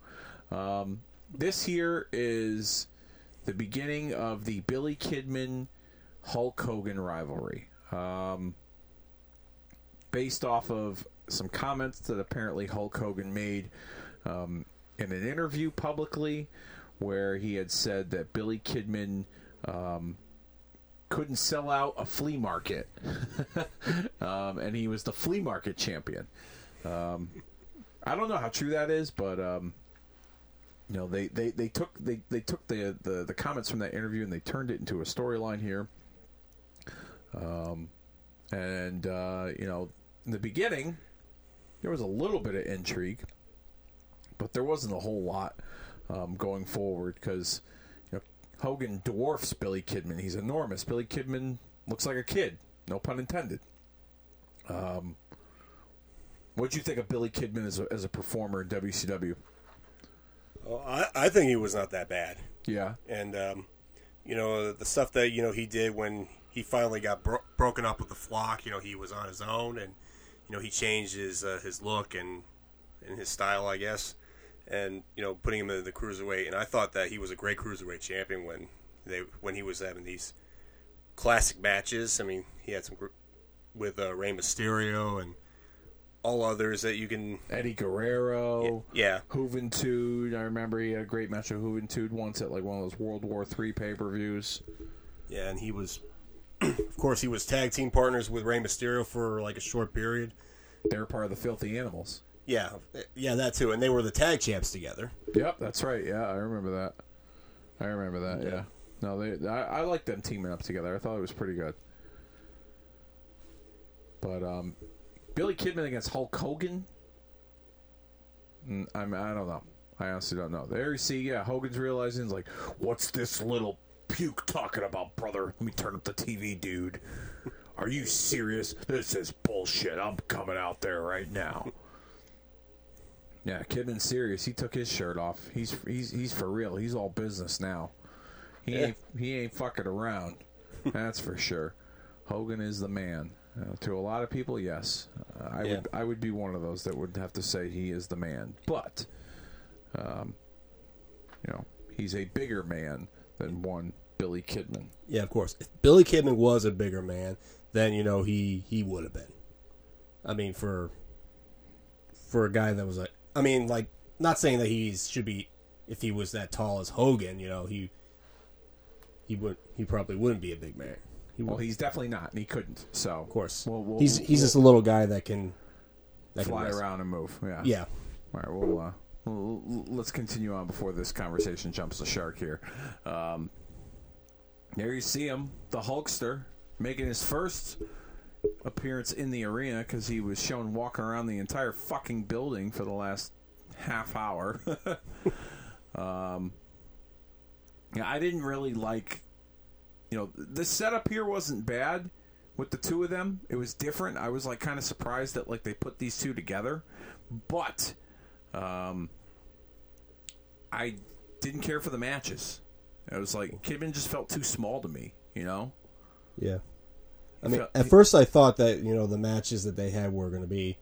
Um, this here is the beginning of the Billy Kidman Hulk Hogan rivalry, um, based off of some comments that apparently Hulk Hogan made um, in an interview publicly, where he had said that Billy Kidman. Um, couldn't sell out a flea market, um, and he was the flea market champion. Um, I don't know how true that is, but um, you know they, they, they took they, they took the, the the comments from that interview and they turned it into a storyline here. Um, and uh, you know, in the beginning, there was a little bit of intrigue, but there wasn't a whole lot um, going forward because you know, Hogan dwarfs Billy Kidman. He's enormous. Billy Kidman looks like a kid. No pun intended. Um, what'd you think of Billy Kidman as a, as a performer in WCW? Well, I, I think he was not that bad. Yeah, and um, you know the stuff that you know he did when he finally got bro- broken up with the flock. You know he was on his own, and you know he changed his uh, his look and and his style, I guess, and you know putting him in the cruiserweight. And I thought that he was a great cruiserweight champion when they when he was having these classic matches. I mean, he had some with uh, Rey Mysterio and all others that you can. Eddie Guerrero. Yeah, Juventud. I remember he had a great match with Juventud once at like one of those World War Three pay per views. Yeah, and he was, of course, he was tag team partners with Rey Mysterio for like a short period. They were part of the Filthy Animals. Yeah, yeah, that too. And they were the tag champs together. Yep, that's right. Yeah, I remember that. I remember that. Yeah. Yeah. No, they. I, I like them teaming up together. I thought it was pretty good. But um, Billy Kidman against Hulk Hogan. Mm, I mean, I don't know. I honestly don't know. There you see, yeah, Hogan's realizing like, "What's this little puke talking about, brother? Let me turn up the TV, dude. Are you serious? This is bullshit. I'm coming out there right now." Yeah, Kidman's serious. He took his shirt off. He's he's he's for real. He's all business now. He Yeah. ain't he ain't fucking around. That's for sure. Hogan is the man. Uh, to a lot of people, yes, uh, I Yeah. would I would be one of those that would have to say he is the man. But, um, you know, he's a bigger man than one Billy Kidman. Yeah, of course. If Billy Kidman was a bigger man, then you know he he would have been. I mean, for for a guy that was like, I mean, like, not saying that he should be if he was that tall as Hogan, you know, he he would he probably wouldn't be a big man. He Well, he's definitely not, and he couldn't. So, of course. we'll, we'll, he's he's just a little guy that can that fly wrestle. around and move. Yeah. Yeah. All right, well, uh, let's continue on before this conversation jumps the shark here. Um, there you see him, the Hulkster, making his first appearance in the arena because he was shown walking around the entire fucking building for the last half hour. um, yeah, I didn't really like, you know, the setup here wasn't bad with the two of them. It was different. I was like kind of surprised that like they put these two together, but um, I didn't care for the matches. I was like Kidman just felt too small to me, you know. Yeah. I mean, at first I thought that you know the matches that they had were going to be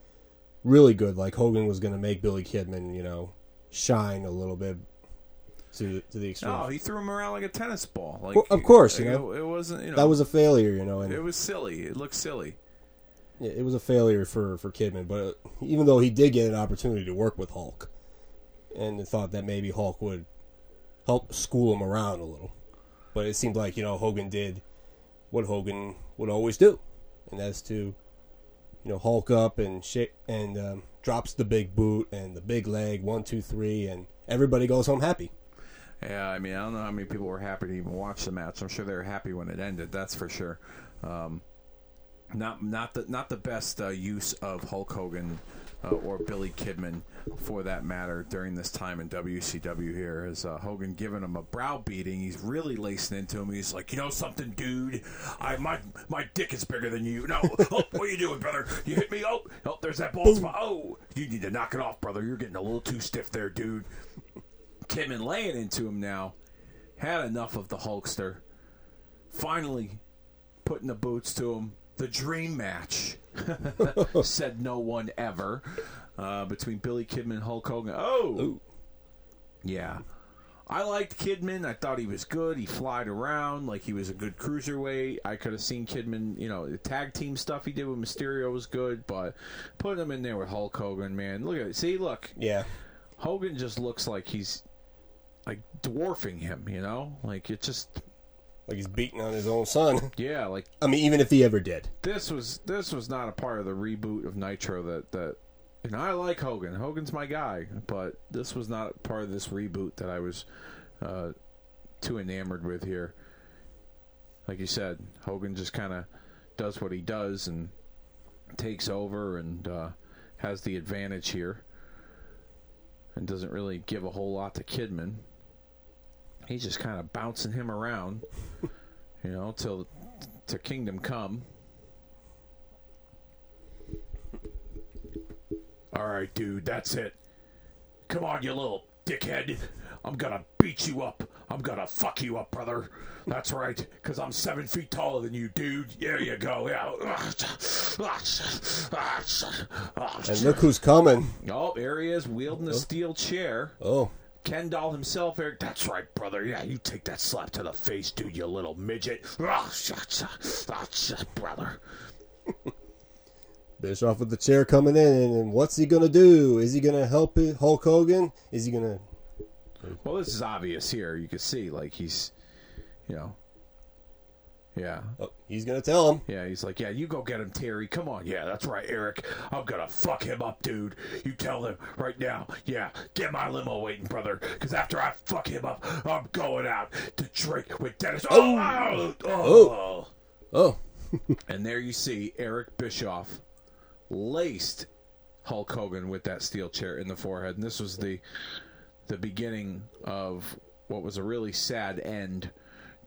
really good. Like Hogan was going to make Billy Kidman, you know, shine a little bit to to the extreme. No, he threw him around like a tennis ball. Like of course, you it, know. it wasn't. You know, that was a failure, you know, and it was silly. It looked silly. it was a failure for for Kidman. But even though he did get an opportunity to work with Hulk, and thought that maybe Hulk would help school him around a little. But it seemed like you know Hogan did what Hogan would always do, and that's to you know Hulk up and shake and um, drops the big boot and the big leg one two three, and everybody goes home happy. Yeah, I mean, I don't know how many people were happy to even watch the match. I'm sure they were happy when it ended. That's for sure. Um, not not the not the best uh, use of Hulk Hogan uh, or Billy Kidman, for that matter, during this time in WCW. Here is uh, Hogan giving him a browbeating. He's really lacing into him. He's like, you know something, dude? I my my dick is bigger than you. No, oh, what are you doing, brother? You hit me? Oh, oh, there's that bald spot. Oh, you need to knock it off, brother. You're getting a little too stiff there, dude. Kidman laying into him now. Had enough of the Hulkster. Finally, putting the boots to him. The dream match, said no one ever, uh, between Billy Kidman and Hulk Hogan. Oh, yeah. I liked Kidman. I thought he was good. He flied around like he was a good cruiserweight. I could have seen Kidman, you know, the tag team stuff he did with Mysterio was good, but putting him in there with Hulk Hogan, man, look at it. See, look, Yeah, Hogan just looks like he's like dwarfing him, you know? Like it just like he's beating on his own son. yeah, like I mean, even if he ever did. this was this was not a part of the reboot of Nitro that that and I like Hogan. Hogan's my guy, but this was not part of this reboot that I was uh, too enamored with here. Like you said, Hogan just kind of does what he does and takes over and uh, has the advantage here, and doesn't really give a whole lot to Kidman. He's just kind of bouncing him around, you know, till to Kingdom Come. All right, dude, that's it. Come on, you little dickhead. I'm gonna beat you up. I'm gonna fuck you up, brother. That's right, because I'm seven feet taller than you, dude. There you go. Yeah. And look who's coming. Oh, there he is, wielding a oh. steel chair. Oh, Ken Doll himself, Eric. That's right, brother. Yeah, you take that slap to the face, dude, you little midget. Ah, brother. Bischoff with the chair coming in, and what's he gonna do? Is he gonna help it- Hulk Hogan? Is he gonna? Well, this is obvious here. You can see, like, he's, you know, yeah. Oh, he's gonna tell him. Yeah, he's like, yeah, you go get him, Terry. Come on. Yeah, that's right, Eric. I'm gonna fuck him up, dude. You tell him right now. Yeah, get my limo waiting, brother. Because after I fuck him up, I'm going out to drink with Dennis. Oh, oh, oh. Oh, And there you see Eric Bischoff laced Hulk Hogan with that steel chair in the forehead. And this was the the beginning of what was a really sad end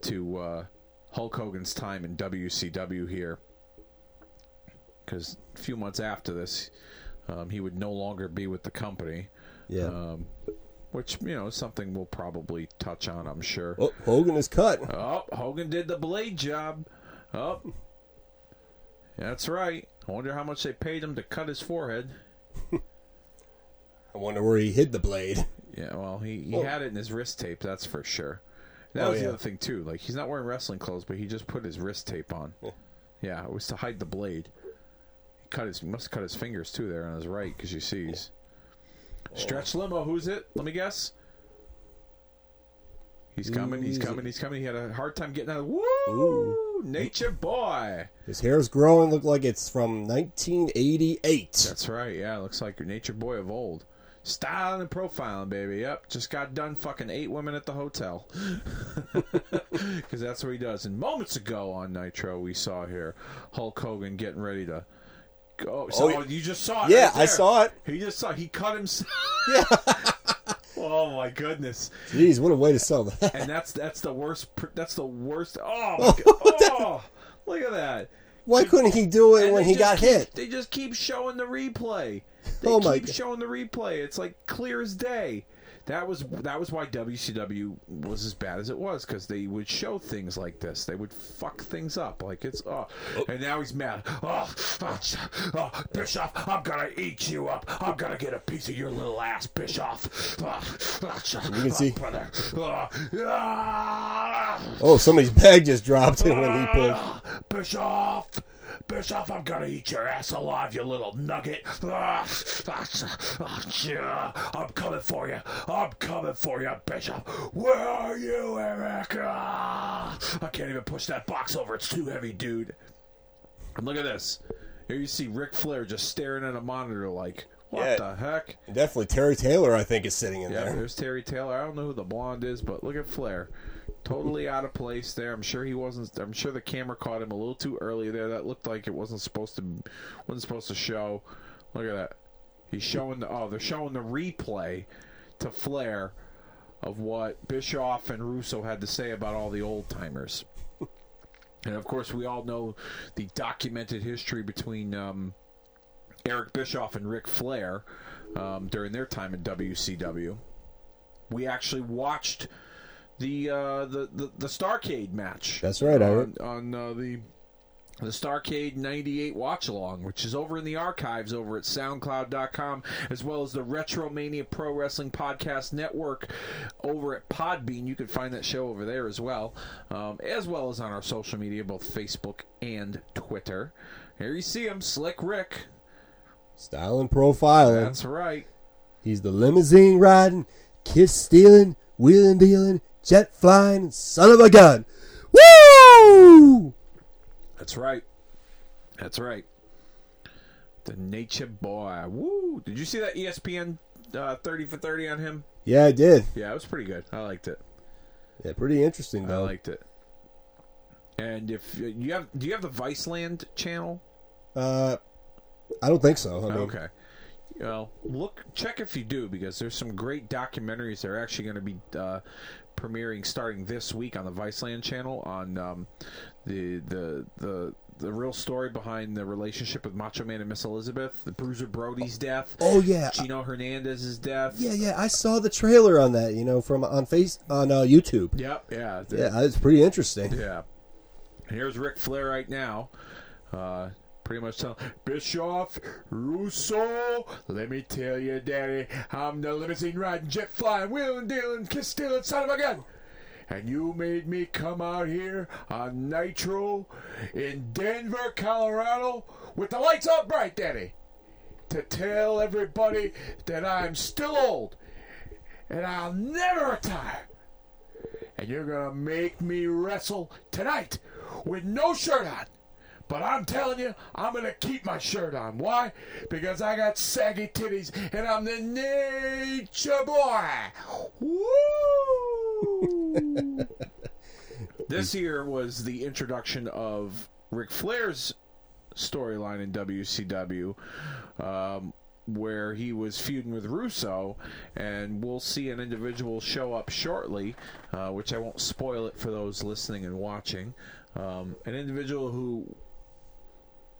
to uh, Hulk Hogan's time in WCW here. Because a few months after this, um, he would no longer be with the company. yeah. Um, which, you know, something we'll probably touch on, I'm sure. oh, Hogan is cut. Oh, Hogan did the blade job. Oh, that's right. I wonder how much they paid him to cut his forehead. I wonder where he hid the blade. Yeah, well, he, he Oh. had it in his wrist tape, that's for sure. That Oh, was yeah. the other thing too. Like he's not wearing wrestling clothes, but he just put his wrist tape on. Yeah, it was to hide the blade. He cut his must have cut his fingers too there on his right because you see he's stretch limo. Who's it? Let me guess. He's coming. He's coming. He's coming. He had a hard time getting out. Of, Woo! Ooh. Nature boy. His hair's growing. Look like it's from 1988. That's right. Yeah, looks like your nature boy of old. Styling and profiling, baby. Yep, just got done fucking eight women at the hotel. Because that's what he does. And moments ago on Nitro, we saw here Hulk Hogan getting ready to go. Oh, so, Oh, you just saw it. Yeah, right I saw it. He just saw. He cut himself. Yeah. oh my goodness! Jeez, what a way to sell that. And that's that's the worst. That's the worst. Oh, my God. oh look at that. Why couldn't he do it And when he got keep- hit? They just keep showing the replay. They Oh my keep God. showing the replay. It's like clear as day. That was that was why WCW was as bad as it was because they would show things like this. They would fuck things up like it's oh, and now he's mad. Oh, oh, oh, Bischoff, I'm gonna eat you up. I'm gonna get a piece of your little ass, Bischoff. Oh, oh, You can see- brother. Oh, ah. Oh, somebody's bag just dropped in when he pushed. Ah, Bischoff, Bischoff, I'm gonna eat your ass alive, you little nugget. I'm coming for you. I'm coming for you, Bischoff. Where are you, Eric? Ah, I can't even push that box over. It's too heavy, dude. And look at this. Here you see Ric Flair just staring at a monitor like, what Yeah. the heck? Definitely Terry Taylor, I think, is sitting in Yeah, there. there's Terry Taylor. I don't know who the blonde is, but look at Flair. Totally out of place there. I'm sure he wasn't. I'm sure the camera caught him a little too early there. That looked like it wasn't supposed to. wasn't supposed to show. Look at that. He's showing the. Oh, they're showing the replay to Flair of what Bischoff and Russo had to say about all the old timers. And of course, we all know the documented history between um, Eric Bischoff and Ric Flair um, during their time in WCW. We actually watched the uh, the, the the Starcade match. That's right, I on, on uh, the the Starcade 98 watch along, which is over in the archives over at soundcloud.com, as well as the Retromania Pro Wrestling Podcast Network over at Podbean. You can find that show over there as well, um, as well as on our social media, both Facebook and Twitter. Here you see him, Slick Rick. Style and profiling. That's right. He's the limousine riding, kiss stealing, wheeling dealing, jet flying, son of a gun. Woo! That's right. That's right. The Nature Boy. Woo! Did you see that ESPN uh, 30 for 30 on him? Yeah, I did. Yeah, it was pretty good. I liked it. Yeah, pretty interesting I liked it. And if you have, do you have the Viceland channel? uh, I don't think so. I mean, Okay. Well, look, check if you do because there's some great documentaries that are actually going to be uh, premiering starting this week on the Viceland channel on um, the the the the real story behind the relationship with Macho Man and Miss Elizabeth, the Bruiser Brody's death, Oh yeah, Gino Hernandez's death. yeah, yeah. I saw the trailer on that. You know, from on face on uh, YouTube. Yep. Yeah. the- Yeah, it's pretty interesting. Yeah. And here's Ric Flair right now. Uh, pretty much telling Bischoff, Russo, let me tell you, Daddy, I'm the limousine riding, jet flying, wheeling, dealing, kiss stealing son of a gun. And you made me come out here on Nitro in Denver, Colorado, with the lights out bright, Daddy, to tell everybody that I'm still old and I'll never retire and you're gonna make me wrestle tonight with no shirt on. But I'm telling you, I'm gonna keep my shirt on. Why? Because I got saggy titties and I'm the nature boy. Woo! this year was the introduction of Ric Flair's storyline in WCW. Um, where he was feuding with Russo, and we'll see an individual show up shortly, uh, which I won't spoil it for those listening and watching. Um, an individual who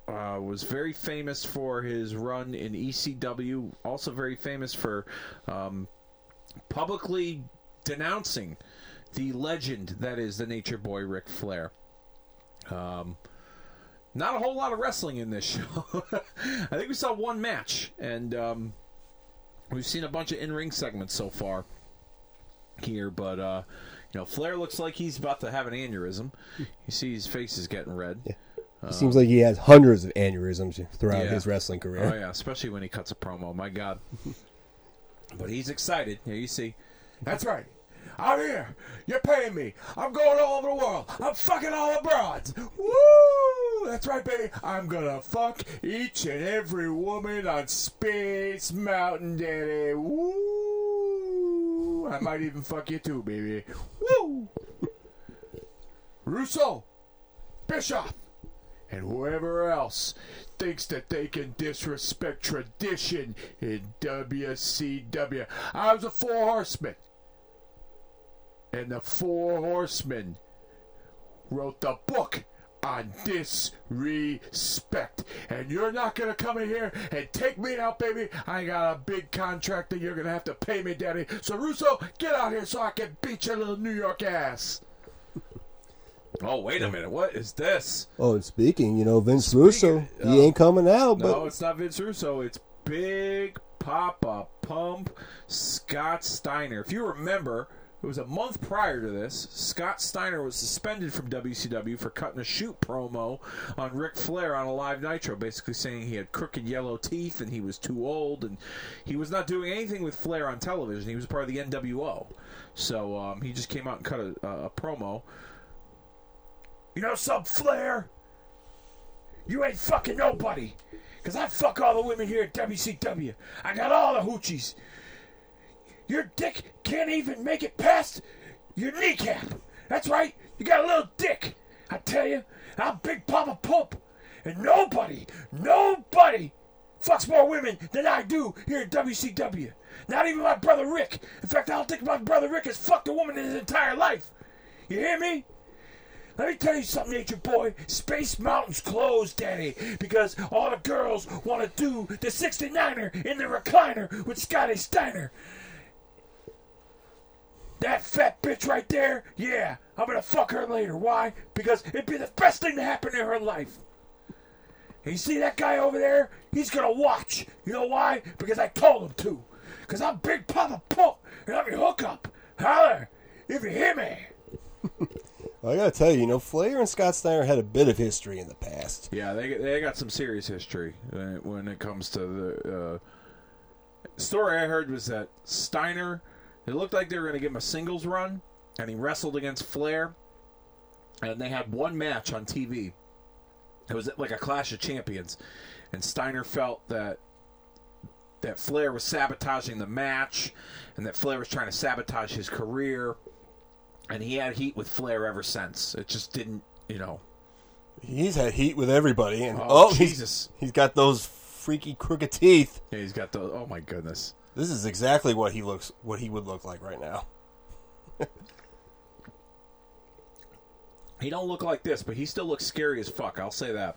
uh, was very famous for his run in ECW, also very famous for um, publicly denouncing the legend that is the Nature Boy Ric Flair. Um, not a whole lot of wrestling in this show. I think we saw one match, and um, we've seen a bunch of in-ring segments so far here. But uh, you know, Flair looks like he's about to have an aneurysm. You see his face is getting red. It seems like he has hundreds of aneurysms throughout Yeah. his wrestling career. Oh yeah, especially when he cuts a promo. My God. but he's excited. Here you see. That's right. I'm here. You're paying me. I'm going all over the world. I'm fucking all abroad. Woo! That's right, baby. I'm gonna fuck each and every woman on Space Mountain, Daddy. Woo! I might even fuck you too, baby. Woo! Russo, Bischoff, and whoever else thinks that they can disrespect tradition in WCW. I was a four horseman. And the four horsemen wrote the book on disrespect. And you're not going to come in here and take me out, baby. I got a big contract that you're going to have to pay me, daddy. So, Russo, get out here so I can beat your little New York ass. Oh, wait a minute. What is this? Oh, and speaking, you know, Vince Russo, oh. he ain't coming out, but No, it's not Vince Russo. It's Big Papa Pump Scott Steiner. If you remember, It was a month prior to this. Scott Steiner was suspended from WCW for cutting a shoot promo on Ric Flair on a live Nitro, basically saying he had crooked yellow teeth and he was too old, and he was not doing anything with Flair on television. He was part of the NWO, so um, he just came out and cut a, a promo. You know some Flair? You ain't fucking nobody. Because I fuck all the women here at WCW. I got all the hoochies. Your dick can't even make it past your kneecap. That's right. You got a little dick. I tell you, I'm Big Papa Pope. And nobody, nobody fucks more women than I do here at WCW. Not even my brother Rick. In fact, I don't think my brother Rick has fucked a woman in his entire life. You hear me? Let me tell you something, Nature Boy. Space Mountain's closed, Daddy, because all the girls want to do the 69er in the recliner with Scotty Steiner. That fat bitch right there, yeah, I'm gonna fuck her later. Why? Because it'd be the best thing to happen in her life. And you see that guy over there? He's gonna watch. You know why? Because I told him to. Because I'm Big Papa Pope, and I'm your hookup. Holler, if you hear me. I gotta tell you, you know, Flair and Scott Steiner had a bit of history in the past. Yeah, they they got some serious history when it comes to the uh, story I heard was that Steiner. It looked like they were going to give him a singles run, and he wrestled against Flair, and they had one match on TV. It was like a Clash of Champions, and Steiner felt that that Flair was sabotaging the match, and that Flair was trying to sabotage his career, and he had heat with Flair ever since. It just didn't, you know. He's had heat with everybody, and Oh, oh, he's- Jesus. he's got those freaky crooked teeth. Yeah, he's got those. Oh my goodness. This is exactly what he looks, what he would look like right now. He don't look like this, but he still looks scary as fuck. I'll say that.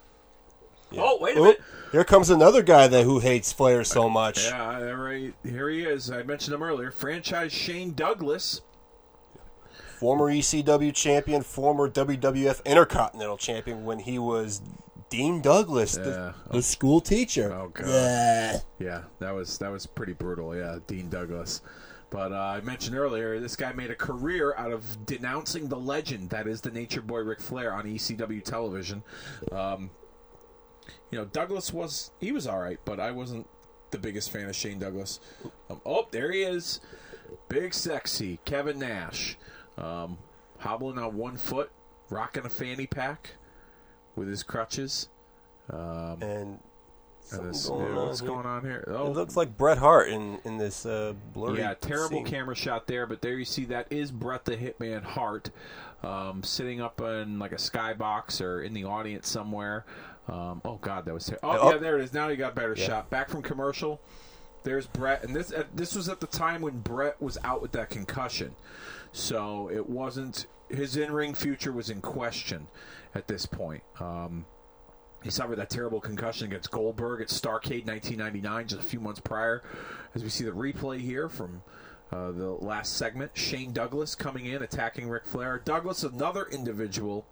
Oh wait a minute. here comes another guy that who hates Flair so much. Yeah, right. Here he is. I mentioned him earlier. Franchise Shane Douglas. Former ECW champion, former WWF Intercontinental champion when he was Dean Douglas, Yeah. the, the school teacher. Oh, God. Yeah. Yeah, that was that was pretty brutal. Yeah, Dean Douglas. But uh, I mentioned earlier, this guy made a career out of denouncing the legend that is the Nature Boy Ric Flair on ECW television. Um, you know, Douglas was he was all right, but I wasn't the biggest fan of Shane Douglas. Um, oh, there he is, big sexy Kevin Nash, um, hobbling on one foot, rocking a fanny pack with his crutches. Um, And this- going yeah, what's here. going on here? Oh, It looks like Bret Hart in in this uh, blurry. yeah, terrible scene. camera shot there, but there you see that is Bret the Hitman Hart um, sitting up in like a skybox or in the audience somewhere. Um, oh God, that was ter- oh, Oh. yeah, there it is. Now you got a better shot. Back from commercial. There's Bret, and this uh, this was at the time when Bret was out with that concussion, so it wasn't his in ring future was in question at this point. Um, he suffered that terrible concussion against Goldberg at Starcade 1999, just a few months prior. As we see the replay here from uh, the last segment, Shane Douglas coming in, attacking Ric Flair. Douglas, another individual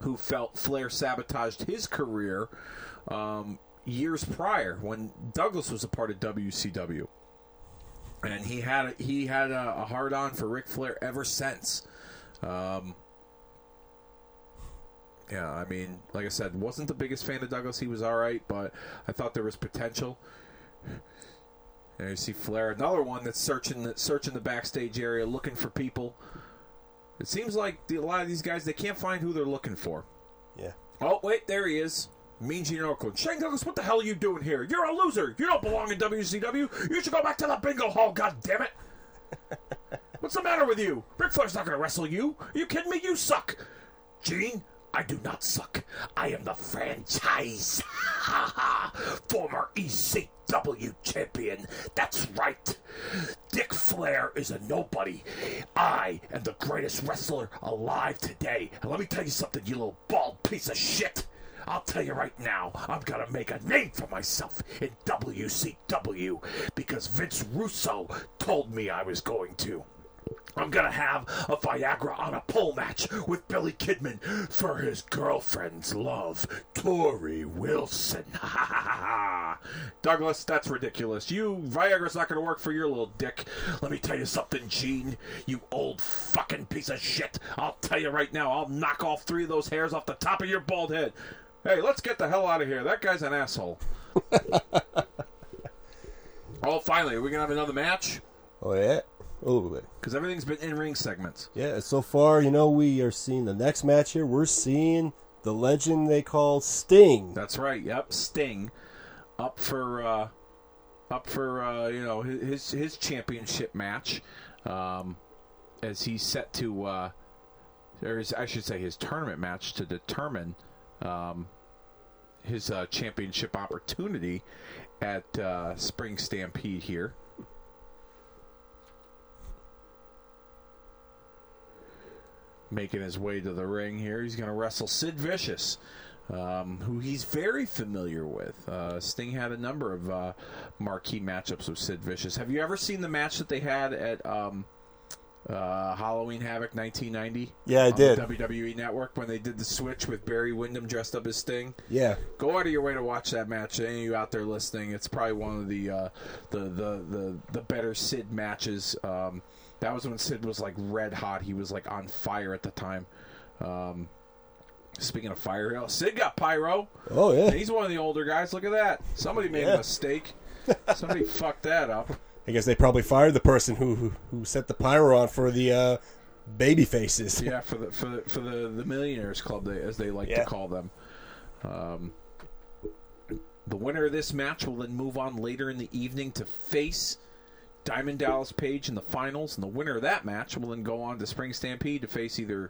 who felt Flair sabotaged his career um, years prior when Douglas was a part of WCW. And he had a, he had a, a hard on for Ric Flair ever since. Um, yeah, I mean, like I said, wasn't the biggest fan of Douglas. He was all right, but I thought there was potential. And you see Flair, another one that's searching the, searching the backstage area, looking for people. It seems like the, a lot of these guys they can't find who they're looking for. Yeah. Oh wait, there he is. Mean Gene Okerlund. Shane Douglas, what the hell are you doing here? You're a loser. You don't belong in WCW. You should go back to the bingo hall. God damn it! What's the matter with you? Ric Flair's not going to wrestle you. Are you kidding me? You suck. Gene, I do not suck. I am the franchise. Former ECW champion. That's right. Dick Flair is a nobody. I am the greatest wrestler alive today. And let me tell you something, you little bald piece of shit. I'll tell you right now, I'm gonna make a name for myself in WCW because Vince Russo told me I was going to. I'm gonna have a Viagra on a pole match with Billy Kidman for his girlfriend's love, Torrie Wilson. Ha ha ha. Douglas, that's ridiculous. You Viagra's not to work for your little dick. Let me tell you something, Gene. You old fucking piece of shit. I'll tell you right now, I'll knock all three of those hairs off the top of your bald head. Hey, let's get the hell out of here. That guy's an asshole. oh, finally, are we going to have another match? Oh yeah. Oh Because everything's been in ring segments. yeah. So far, you know, we are seeing the next match here. We're seeing the legend they call Sting. That's right. Yep, Sting up for uh, up for uh, you know his his championship match um, as he's set to uh, or his, I should say his tournament match to determine um, his uh, championship opportunity at uh, Spring Stampede here. Making his way to the ring here, he's going to wrestle Sid Vicious um, who he's very familiar with. Uh, Sting had a number of uh, marquee matchups with Sid Vicious. Have you ever seen the match that they had at um, uh, Halloween Havoc 1990? Yeah, I did. WWE Network when they did the switch with Barry Windham dressed up as Sting. Yeah. Go out of your way to watch that match. Any of you out there listening, it's probably one of the uh, the, the the the better Sid matches. Um, that was when Sid was like red hot. He was like on fire at the time. Um, Speaking of fire, Sid got pyro. Oh yeah. He's one of the older guys. Look at that. Somebody made Yeah. a mistake. Somebody fucked that up. I guess they probably fired the person who who, who set the pyro on for the uh, baby faces. Yeah, for the for the for the, the millionaires club, they, as they like Yeah. to call them. Um, the winner of this match will then move on later in the evening to face Diamond Dallas Page in the finals, and the winner of that match will then go on to Spring Stampede to face either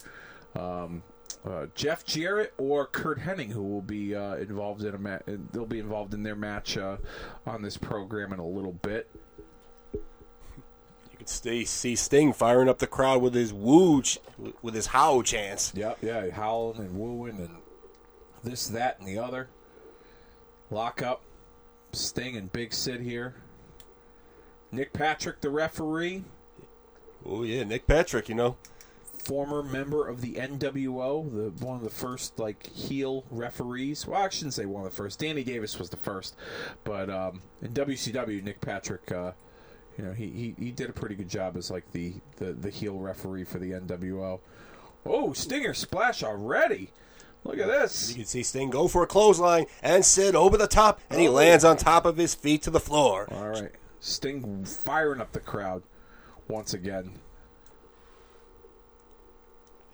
um, uh, Jeff Jarrett or Curt Hennig, who will be uh, involved in a match. They'll be involved in their match uh, on this program in a little bit. Can see, see Sting firing up the crowd with his woo, ch- with his howl chants. Yep, yeah, howling and wooing and this, that, and the other. Lock up, Sting and Big Sid here. Nick Patrick, the referee, Oh yeah, Nick Patrick, you know. former member of the NWO, the one of the first like heel referees. Well, I shouldn't say one of the first. Danny Davis was the first, but um, in WCW, Nick Patrick, uh, you know, he, he he did a pretty good job as like the the the heel referee for the NWO. Oh, Stinger splash already! Look at this. You can see Sting go for a clothesline and Sid over the top, and he Oh. lands on top of his feet to the floor. All right, Sting firing up the crowd once again.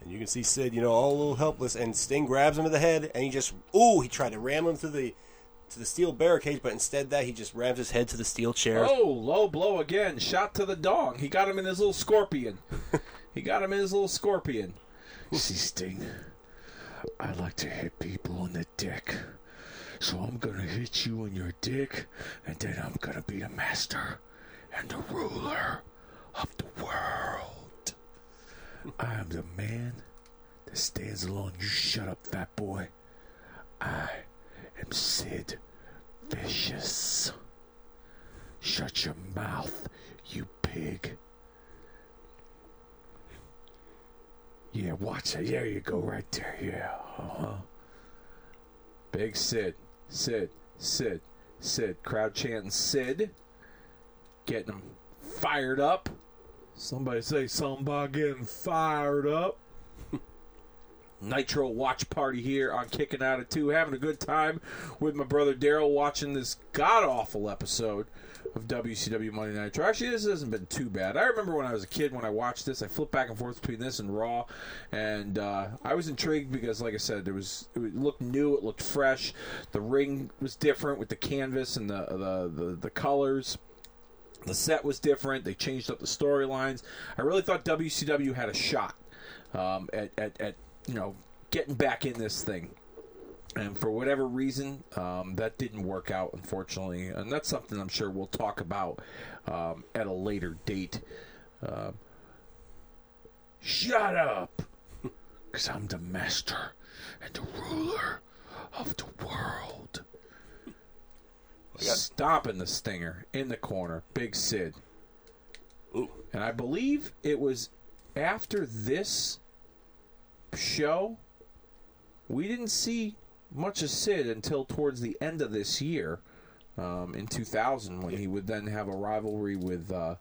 And you can see Sid, you know, all a little helpless, and Sting grabs him in the head, and he just, ooh, he tried to ram him through the to the steel barricade, but instead that he just rams his head to the steel chair. Oh, low blow again. Shot to the dong. He got him in his little scorpion. he got him in his little scorpion. See, Sting, I like to hit people in the dick. So I'm gonna hit you in your dick, and then I'm gonna be the master and the ruler of the world. I am the man that stands alone. You shut up, fat boy. I am Sid Vicious. Shut your mouth, you pig. Yeah, watch it. There you go, right there. Yeah. Uh-huh. Big Sid. Sid. Sid. Sid. Crowd chanting Sid. Getting him fired up. Somebody say about getting fired up. Nitro watch party here on Kicking Out at 2. Having a good time with my brother Daryl watching this god awful episode of WCW Monday Nitro. Actually, this hasn't been too bad. I remember when I was a kid when I watched this, I flipped back and forth between this and Raw, and uh, I was intrigued because, like I said, it was it looked new, it looked fresh. The ring was different with the canvas and the the, the, the colors. The set was different. They changed up the storylines. I really thought WCW had a shot um, at, at, at you know getting back in this thing. And for whatever reason, um, that didn't work out, unfortunately. And that's something I'm sure we'll talk about um, at a later date. Uh, Shut up! Because I'm the master and the ruler of the world. stomping the stinger in the corner. Big Sid. Ooh. And I believe it was after this show, we didn't see much of Sid until towards the end of this year, um, in 2000, when he would then have a rivalry with uh,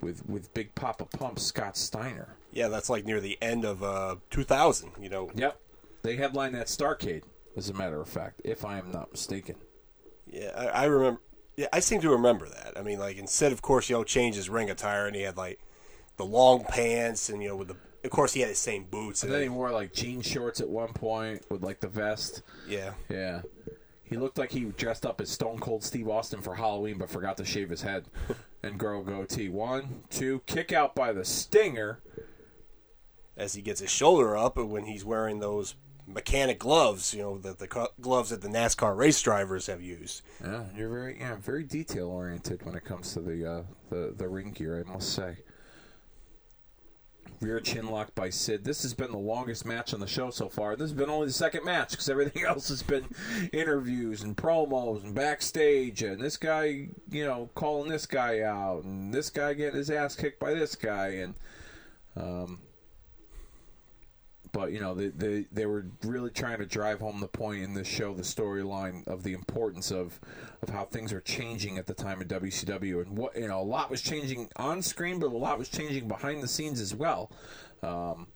with with Big Papa Pump Scott Steiner. Yeah, that's like near the end of uh, 2000. You know, Yep, they headlined that Starcade, as a matter of fact, if I am not mistaken. Yeah, I, I remember. Yeah, I seem to remember that. I mean, like instead, of course, you know, change his ring attire, and he had like the long pants, and you know, with the. Of course, he had his same boots. And then he wore like jean shorts at one point with like the vest. yeah, Yeah. He looked like he dressed up as Stone Cold Steve Austin for Halloween, but forgot to shave his head and grow a goatee. One, two, kick out by the Stinger. as he gets his shoulder up, when he's wearing those mechanic gloves, you know, that the gloves that the NASCAR race drivers have used. Yeah, you're very yeah very detail oriented when it comes to the uh, the the ring gear. I must say. Rear chin lock by Sid. This has been the longest match on the show so far. This has been only the second match because everything else has been interviews and promos and backstage and this guy, you know, calling this guy out and this guy getting his ass kicked by this guy and, um, but you know they, they they were really trying to drive home the point in this show, the storyline of the importance of of how things are changing at the time of WCW, and what you know a lot was changing on screen, but a lot was changing behind the scenes as well. Um,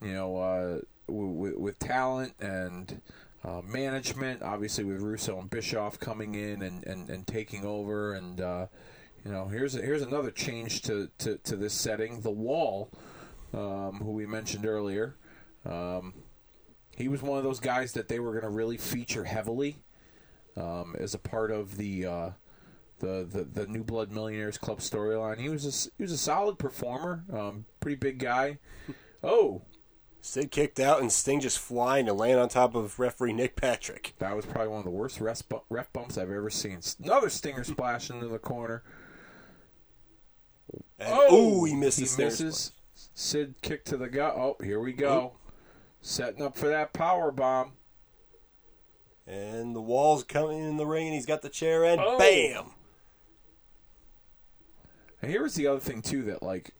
you know, uh, with, with talent and uh, management, obviously with Russo and Bischoff coming in and, and, and taking over, and uh, you know, here's a, here's another change to, to, to this setting. The Wall, um, who we mentioned earlier, um, he was one of those guys that they were going to really feature heavily um, as a part of the, uh, the the the New Blood Millionaires Club storyline. He was a, he was a solid performer, um, pretty big guy. Oh, Sid kicked out, and Sting just flying and laying on top of referee Nick Patrick. that was probably one of the worst ref, bu- ref bumps I've ever seen. Another stinger splash into the corner. And, oh, he missed he misses. Sid kick to the gut. Oh, here we go. Setting up for that power bomb. And the wall's coming in the ring, and he's got the chair, and Oh. bam! And here was the other thing too that like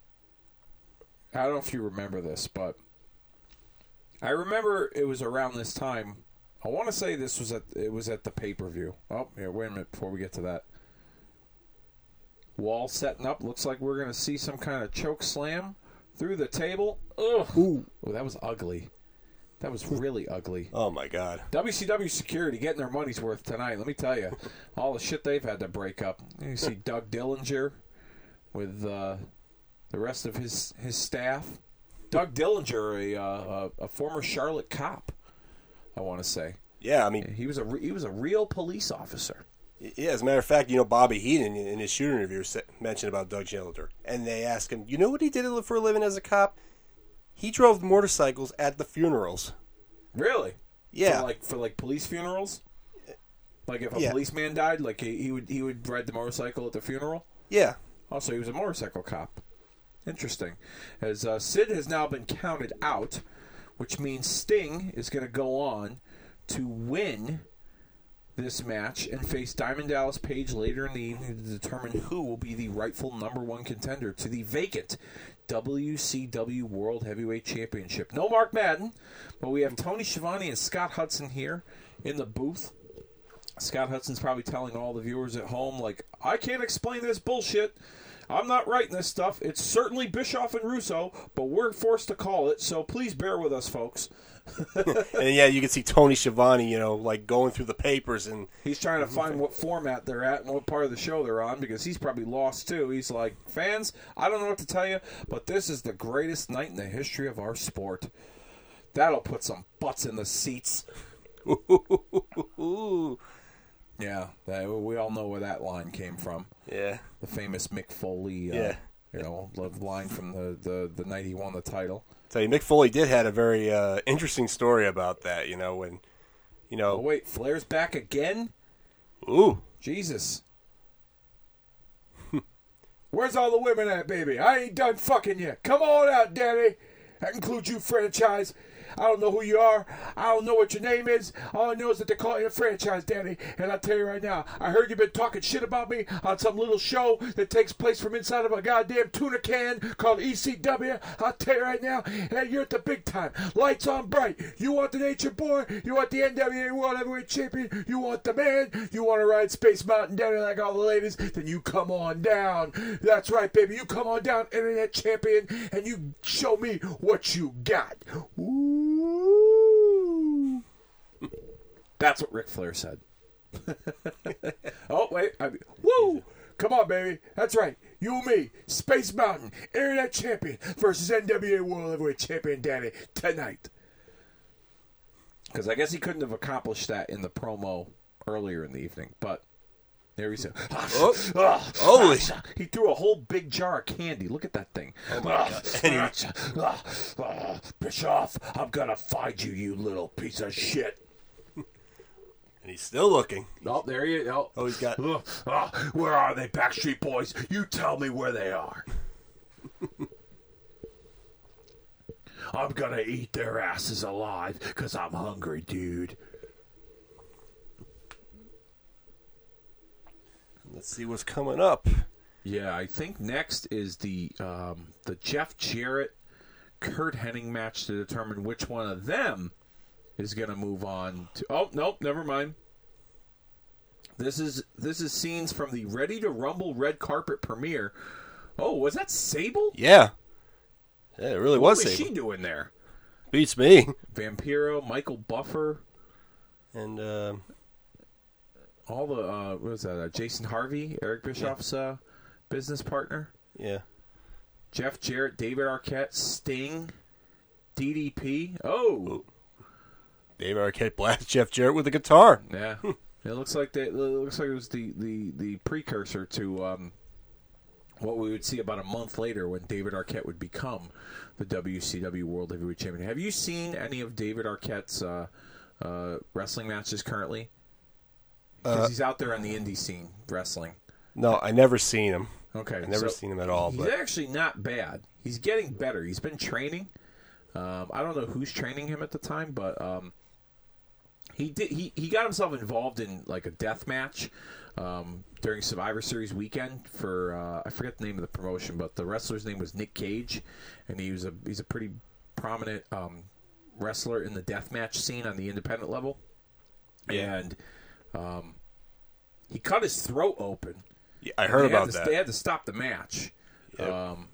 I don't know if you remember this, but I remember it was around this time. I want to say this was at it was at the pay per view. Oh, here, wait a minute before we get to that. Wall setting up. Looks like we're gonna see some kind of choke slam through the table. Ugh. Ooh, that was ugly. That was really ugly. Oh my God! WCW security getting their money's worth tonight. Let me tell you, all the shit they've had to break up. You see Doug Dillinger with uh, the rest of his his staff. Doug Dillinger, a uh, a, a former Charlotte cop, I want to say. Yeah, I mean, He was a re- he was a real police officer. yeah. As a matter of fact, you know, Bobby Heenan in his shooter interview mentioned about Doug Dillinger, and they asked him, "You know what he did for a living as a cop? He drove motorcycles at the funerals." Really? Yeah, For like for like police funerals. Like if a Yeah. policeman died, like he, he would he would ride the motorcycle at the funeral. yeah. Also, he was a motorcycle cop. Interesting. As uh, Sid has now been counted out, which means Sting is going to go on to win this match and face Diamond Dallas Page later in the evening to determine who will be the rightful number one contender to the vacant WCW World Heavyweight Championship. No Mark Madden, but we have Tony Schiavone and Scott Hudson here in the booth. Scott Hudson's probably telling all the viewers at home, like, I can't explain this bullshit. I'm not writing this stuff. It's certainly Bischoff and Russo, but we're forced to call it, so please bear with us, folks. And yeah, you can see Tony Schiavone, you know, like going through the papers and He's trying to find what format they're at and what part of the show they're on because he's probably lost too. He's like, fans, I don't know what to tell you, but this is the greatest night in the history of our sport. That'll put some butts in the seats. Yeah, that, we all know where that line came from. yeah, the famous Mick Foley, uh, Yeah. you know, love line from the, the, the night he won the title. Tell you, Mick Foley did had a very uh, interesting story about that. You know, when, you Oh know, wait, Flair's back again? ooh, Jesus. Where's all the women at, baby? I ain't done fucking yet. Come on out, Daddy. That includes you, franchise. I don't know who you are. I don't know what your name is. All I know is that they're calling you a franchise, Danny. And I'll tell you right now, I heard you've been talking shit about me on some little show that takes place from inside of a goddamn tuna can called ECW. I'll tell you right now, hey, you're at the big time. Lights on bright. You want the Nature Boy? You want the NWA World Heavyweight Champion? You want the man? You want to ride Space Mountain Danny like all the ladies? Then you come on down. That's right, baby. You come on down, Internet Champion, and you show me what you got. Ooh. That's what Ric Flair said. oh wait, I, woo! Come on, baby. That's right. You and me, Space Mountain, Internet Champion versus NWA World Heavyweight Champion Danny tonight. Because I guess he couldn't have accomplished that in the promo earlier in the evening, but there he said. Oh, Ah, holy. ah, He threw a whole big jar of candy. Look at that thing. Oh Ah, ah, Bischoff, I'm gonna find you, you little piece of shit. and he's still looking. Oh, there you go. Oh, he's got. Ah, ah, where are they, Backstreet Boys? You tell me where they are. I'm gonna eat their asses alive because I'm hungry, dude. Let's see what's coming up. Yeah, I think next is the um, the Jeff Jarrett Curt Hennig match to determine which one of them is going to move on to. Oh nope, never mind. This is this is scenes from the Ready to Rumble red carpet premiere. Oh, was that Sable? Yeah. Yeah, it really What was. was Sable. she doing there? Beats me. Vampiro, Michael Buffer, And um, all the uh, what was that? Uh, Jason Hervey, Eric Bischoff's uh, business partner. yeah. Jeff Jarrett, David Arquette, Sting, DDP. Oh, Dave Arquette blasts Jeff Jarrett with a guitar. yeah. it looks like that. It looks like it was the the the precursor to um, what we would see about a month later when David Arquette would become the WCW World Heavyweight Champion. Have you seen any of David Arquette's uh, uh, wrestling matches currently? Because he's out there on the indie scene wrestling. No, I never seen him. Okay, I never so- seen him at all. He's But actually not bad. He's getting better. He's been training. Um, I don't know who's training him at the time, but um, he did. He, he got himself involved in like a death match um, during Survivor Series weekend for uh, I forget the name of the promotion, but the wrestler's name was Nick Gage, and he was a he's a pretty prominent um, wrestler in the death match scene on the independent level. And um, he cut his throat open Yeah, I heard about to, that. They had to stop the match, Yep. um,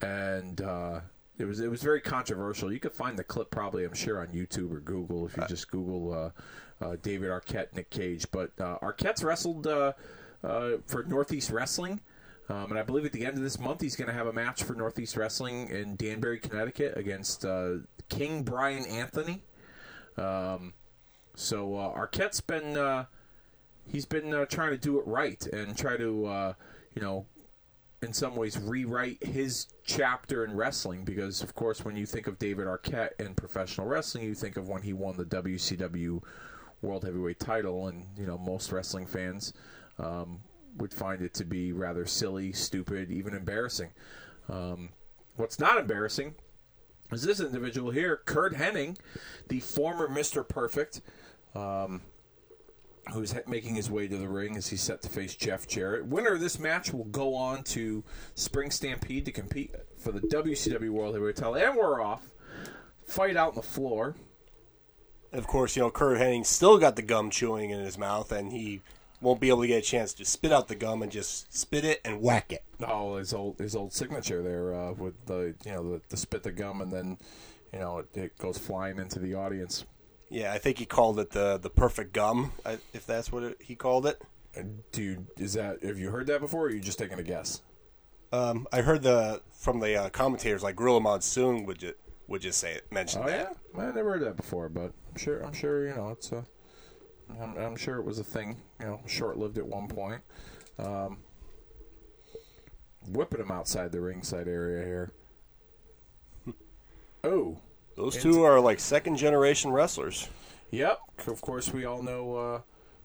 and uh, it was it was very controversial. You could find the clip probably, I'm sure, on YouTube or Google if you just Google uh, uh, David Arquette, Nick Gage. But uh, Arquette's wrestled uh, uh, for Northeast Wrestling. Um, and I believe at the end of this month, he's going to have a match for Northeast Wrestling in Danbury, Connecticut, against uh, King Brian Anthony. Um, so uh, Arquette's been uh, he's been uh, trying to do it right and try to uh, you know in some ways rewrite his chapter in wrestling because of course when you think of David Arquette in professional wrestling you think of when he won the WCW World Heavyweight title and you know most wrestling fans um, would find it to be rather silly, stupid, even embarrassing. Um, what's not embarrassing is this individual here, Curt Hennig, the former Mr. Perfect, um, who's making his way to the ring as he's set to face Jeff Jarrett. Winner of this match will go on to Spring Stampede to compete for the WCW World Heavyweight title. And we're off. Fight out on the floor. of course, you know Curt Hennig still got the gum chewing in his mouth, and he won't be able to get a chance to spit out the gum and just spit it and whack it. Oh, his old his old signature there uh, with the you know the, the spit the gum and then you know it, it goes flying into the audience. Yeah, I think he called it the the perfect gum, if that's what it, he called it. Dude, is that have you heard that before? or Are you just taking a guess? Um, I heard the from the uh, commentators like Gorilla Monsoon would just would just say it, mention Oh that. yeah, I never heard that before, but I'm sure I'm sure you know it's a. I'm, I'm sure it was a thing, you know, short lived at one point. Um, whipping him outside the ringside area here. Oh, Those two are like second generation wrestlers. Yep. Of course, we all know uh,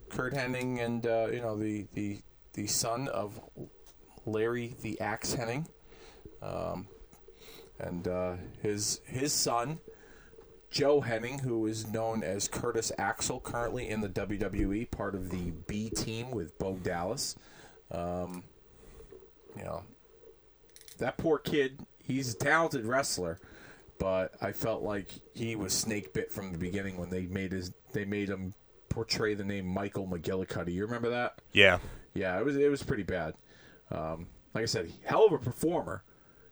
Curt Hennig and uh, you know the, the the son of Larry the Axe Hennig, um, and uh, his his son Joe Hennig, who is known as Curtis Axel, currently in the WWE, part of the B team with Bo Dallas. Um, you know, that poor kid. He's a talented wrestler, but I felt like he was snake bit from the beginning when they made his they made him portray the name Michael McGillicuddy. You remember that? Yeah. Yeah, it was it was pretty bad. Um, like I said, hell of a performer,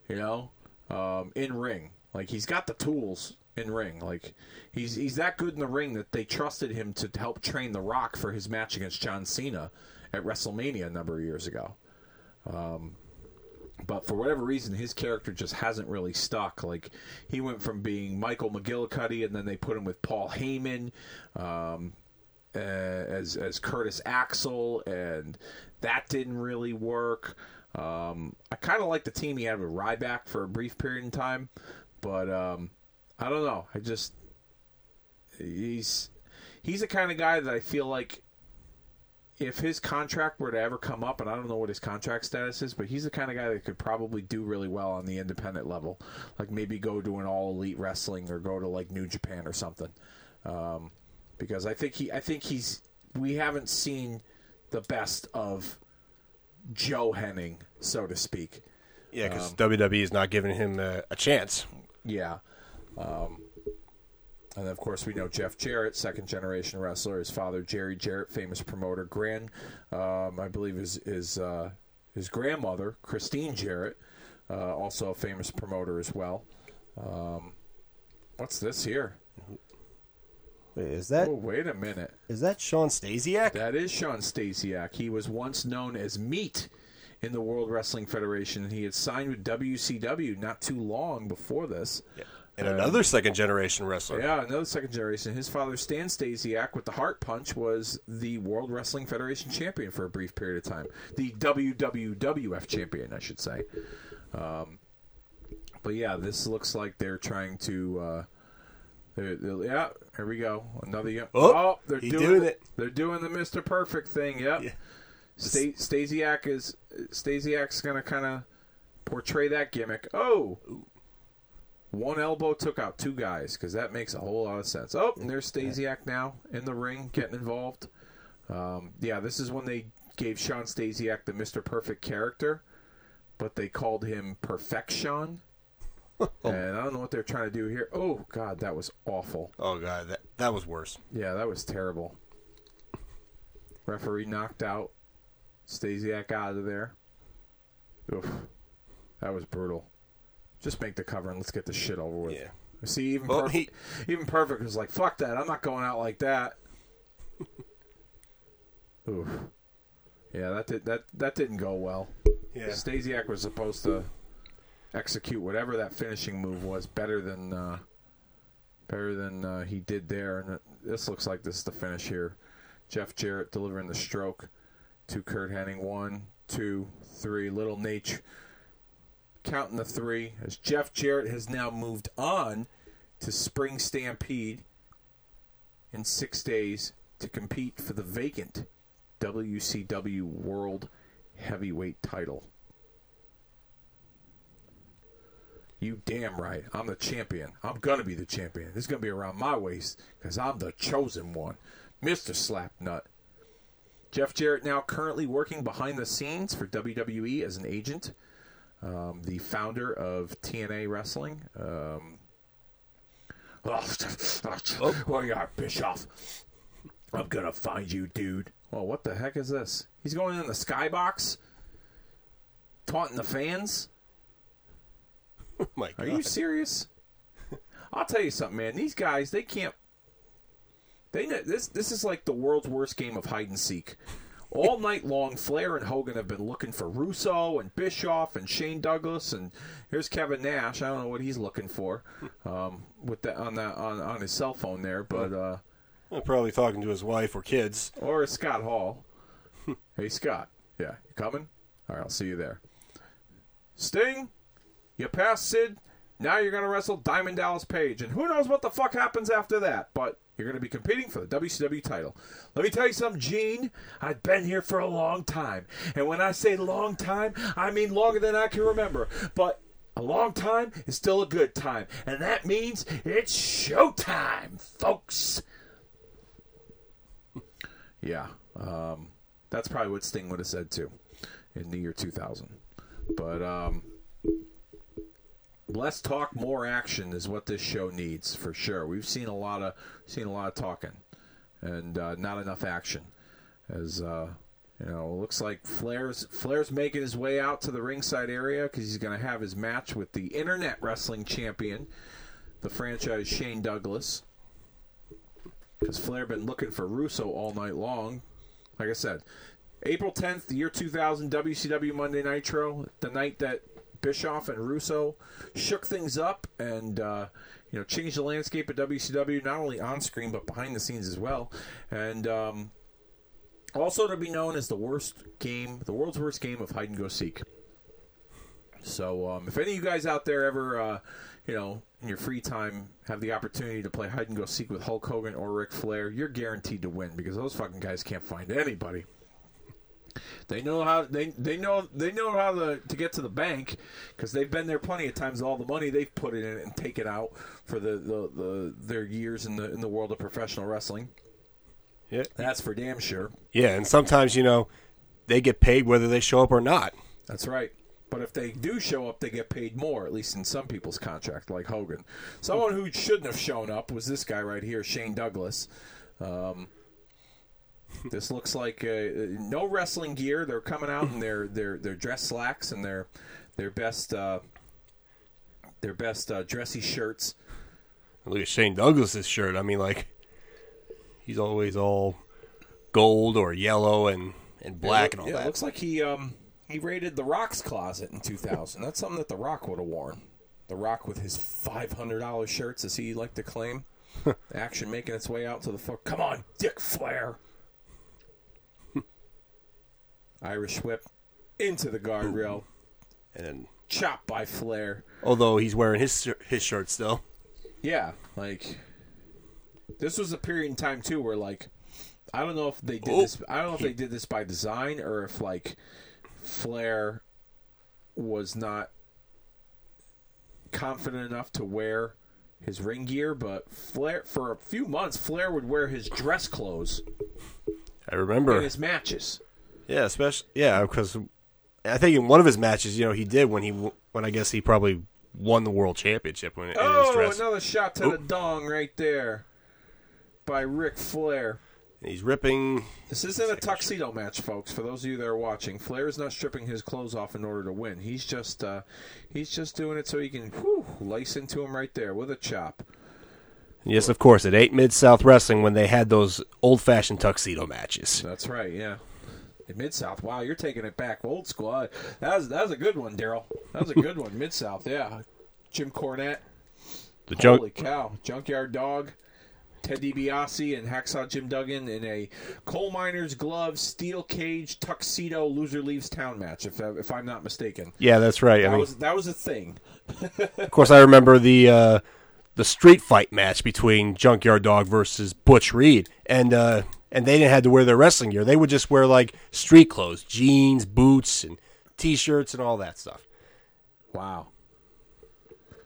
you know, um, in ring. Like he's got the tools in ring. Like he's he's that good in the ring that they trusted him to help train The Rock for his match against John Cena at WrestleMania a number of years ago. Um, but for whatever reason, his character just hasn't really stuck. Like he went from being Michael McGillicuddy, and then they put him with Paul Heyman um, uh, as as Curtis Axel, and that didn't really work. Um, I kind of like the team he had with Ryback for a brief period in time, but um, I don't know. I just he's he's the kind of guy that I feel like if his contract were to ever come up, and I don't know what his contract status is, but he's the kind of guy that could probably do really well on the independent level, like maybe go to an all elite wrestling or go to like New Japan or something. Um, because I think he, I think he's, we haven't seen the best of Joe Hennig, so to speak. Yeah, because WWE is not giving him a, a chance. Yeah. Um, and of course, we know Jeff Jarrett, second generation wrestler. His father, Jerry Jarrett, famous promoter. Grand, um, I believe, is his uh, his grandmother, Christine Jarrett, uh, also a famous promoter as well. Um, what's this here? Wait, is that Oh, wait a minute. is that Shawn Stasiak? That is Shawn Stasiak. He was once known as Meat in the World Wrestling Federation. He had signed with WCW not too long before this. And another second generation wrestler. Yeah, another second generation. His father, Stan Stasiak, with the Heart Punch, was the World Wrestling Federation champion for a brief period of time. The WWWF champion, I should say. Um, but yeah, this looks like they're trying to. Uh, they're, they're- yeah, here we go. Another. yeah. Oh, they're doing, doing it. They're doing the Mister Perfect thing. Yep. Yeah. Sta- Stasiak is Stasiak's gonna kind of portray that gimmick. Oh, one elbow took out two guys because that makes a whole lot of sense. Oh, and there's Stasiak now in the ring getting involved. Um, yeah, this is when they gave Shawn Stasiak the Mister Perfect character, but they called him Perfection. and I don't know what they're trying to do here. Oh God, that was awful. Oh god, that that was worse. Yeah, that was terrible. Referee knocked out Stasiak out of there. Oof. That was brutal. Just make the cover and let's get the shit over with. Yeah. See, even Well, perfect, even perfect was like, "Fuck that! I'm not going out like that." Oof. Yeah, that did that that didn't go well. Yeah. Stasiak was supposed to execute whatever that finishing move was better than uh, better than uh, he did there. And it, this looks like this is the finish here. Jeff Jarrett delivering the stroke to Curt Hennig. One, two, three. Little Naitch counting the three as Jeff Jarrett has now moved on to Spring Stampede in six days to compete for the vacant WCW World Heavyweight title. You damn right. I'm the champion. I'm going to be the champion. This is going to be around my waist because I'm the chosen one. Mr. Slapnut. Jeff Jarrett now currently working behind the scenes for WWE as an agent. Um, the founder of TNA Wrestling. Um, oh, well, you are, Bischoff. I'm going to find you, dude. Well, what the heck is this? He's going in the skybox? Taunting the fans? Oh my Are you serious? I'll tell you something, man. These guys, they can't. They this this is like the world's worst game of hide and seek. All night long, Flair and Hogan have been looking for Russo and Bischoff and Shane Douglas, and here's Kevin Nash. I don't know what he's looking for um, with that on that on, on his cell phone there, but uh, Well, Probably talking to his wife or kids. or Scott Hall. hey Scott, yeah, you coming? All right, I'll see you there. Sting, you passed Sid. Now you're going to wrestle Diamond Dallas Page, and who knows what the fuck happens after that? But you're going to be competing for the WCW title. Let me tell you something, Gene. I've been here for a long time, and when I say long time, I mean longer than I can remember. But a long time is still a good time, and that means it's showtime, folks. yeah, um, that's probably what Sting would have said too in the year 2000. But um, less talk, more action is what this show needs for sure. We've seen a lot of seen a lot of talking, and uh, not enough action. As uh, you know, it looks like Flair's Flair's making his way out to the ringside area because he's going to have his match with the Internet Wrestling Champion, the franchise Shane Douglas. Because Flair been looking for Russo all night long. Like I said, April 10th, the year 2000, WCW Monday Nitro, the night that Bischoff and Russo shook things up and uh, you know changed the landscape of WCW, not only on screen but behind the scenes as well, and um, also to be known as the worst game, the world's worst game of hide and go seek. So um, if any of you guys out there ever, uh, you know, in your free time have the opportunity to play hide and go seek with Hulk Hogan or Ric Flair, you're guaranteed to win because those fucking guys can't find anybody. They know how they they know they know how to, to get to the bank because they've been there plenty of times. All the money they've put in it and taken out for the, the, the their years in the in the world of professional wrestling. Yeah. That's for damn sure. Yeah, and sometimes you know they get paid whether they show up or not. That's right. But if they do show up, they get paid more, at least in some people's contract, like Hogan. Someone who shouldn't have shown up was this guy right here, Shane Douglas. Um, this looks like uh, no wrestling gear. They're coming out in their their their dress slacks and their their best uh, their best uh, dressy shirts. Look at Shane Douglas's shirt. I mean, like he's always all gold or yellow and and black and all that. yeah, that. It looks like he um, he raided the Rock's closet in 2000. That's something that the Rock would have worn. The Rock with his five hundred dollars shirts, as he liked to claim. Action making its way out to the floor. Come on, Dick Flair. Irish whip into the guardrail, and then, chopped by Flair. although he's wearing his his shirt still. Yeah, like this was a period in time too where like I don't know if they did Oh. this. I don't know if they did this by design or if like Flair was not confident enough to wear his ring gear, but Flair for a few months Flair would wear his dress clothes I remember. in his matches. Yeah, especially yeah, because I think in one of his matches, you know, he did when he when I guess he probably won the world championship when Oh, another shot to the dong right there by Ric Flair. He's ripping. This isn't a tuxedo match, folks. For those of you that are watching, Flair is not stripping his clothes off in order to win. He's just uh, he's just doing it so he can whew, lace into him right there with a chop. Yes, of course, at Eight Mid South Wrestling when they had those old fashioned tuxedo matches. That's right, yeah. In Mid South, wow, you're taking it back, old school. That was that was a good one, Daryl. That was a good one, Mid South, yeah. Jim Cornette, The holy cow, Junkyard Dog, Ted DiBiase, and Hacksaw Jim Duggan in a coal miner's glove, steel cage, tuxedo, loser leaves town match. If if I'm not mistaken. Yeah, that's right. I That mean, was that was a thing. of course, I remember the uh, the street fight match between Junkyard Dog versus Butch Reed, and uh, and they didn't have to wear their wrestling gear. They would just wear like street clothes, jeans, boots, and t-shirts, and all that stuff. Wow.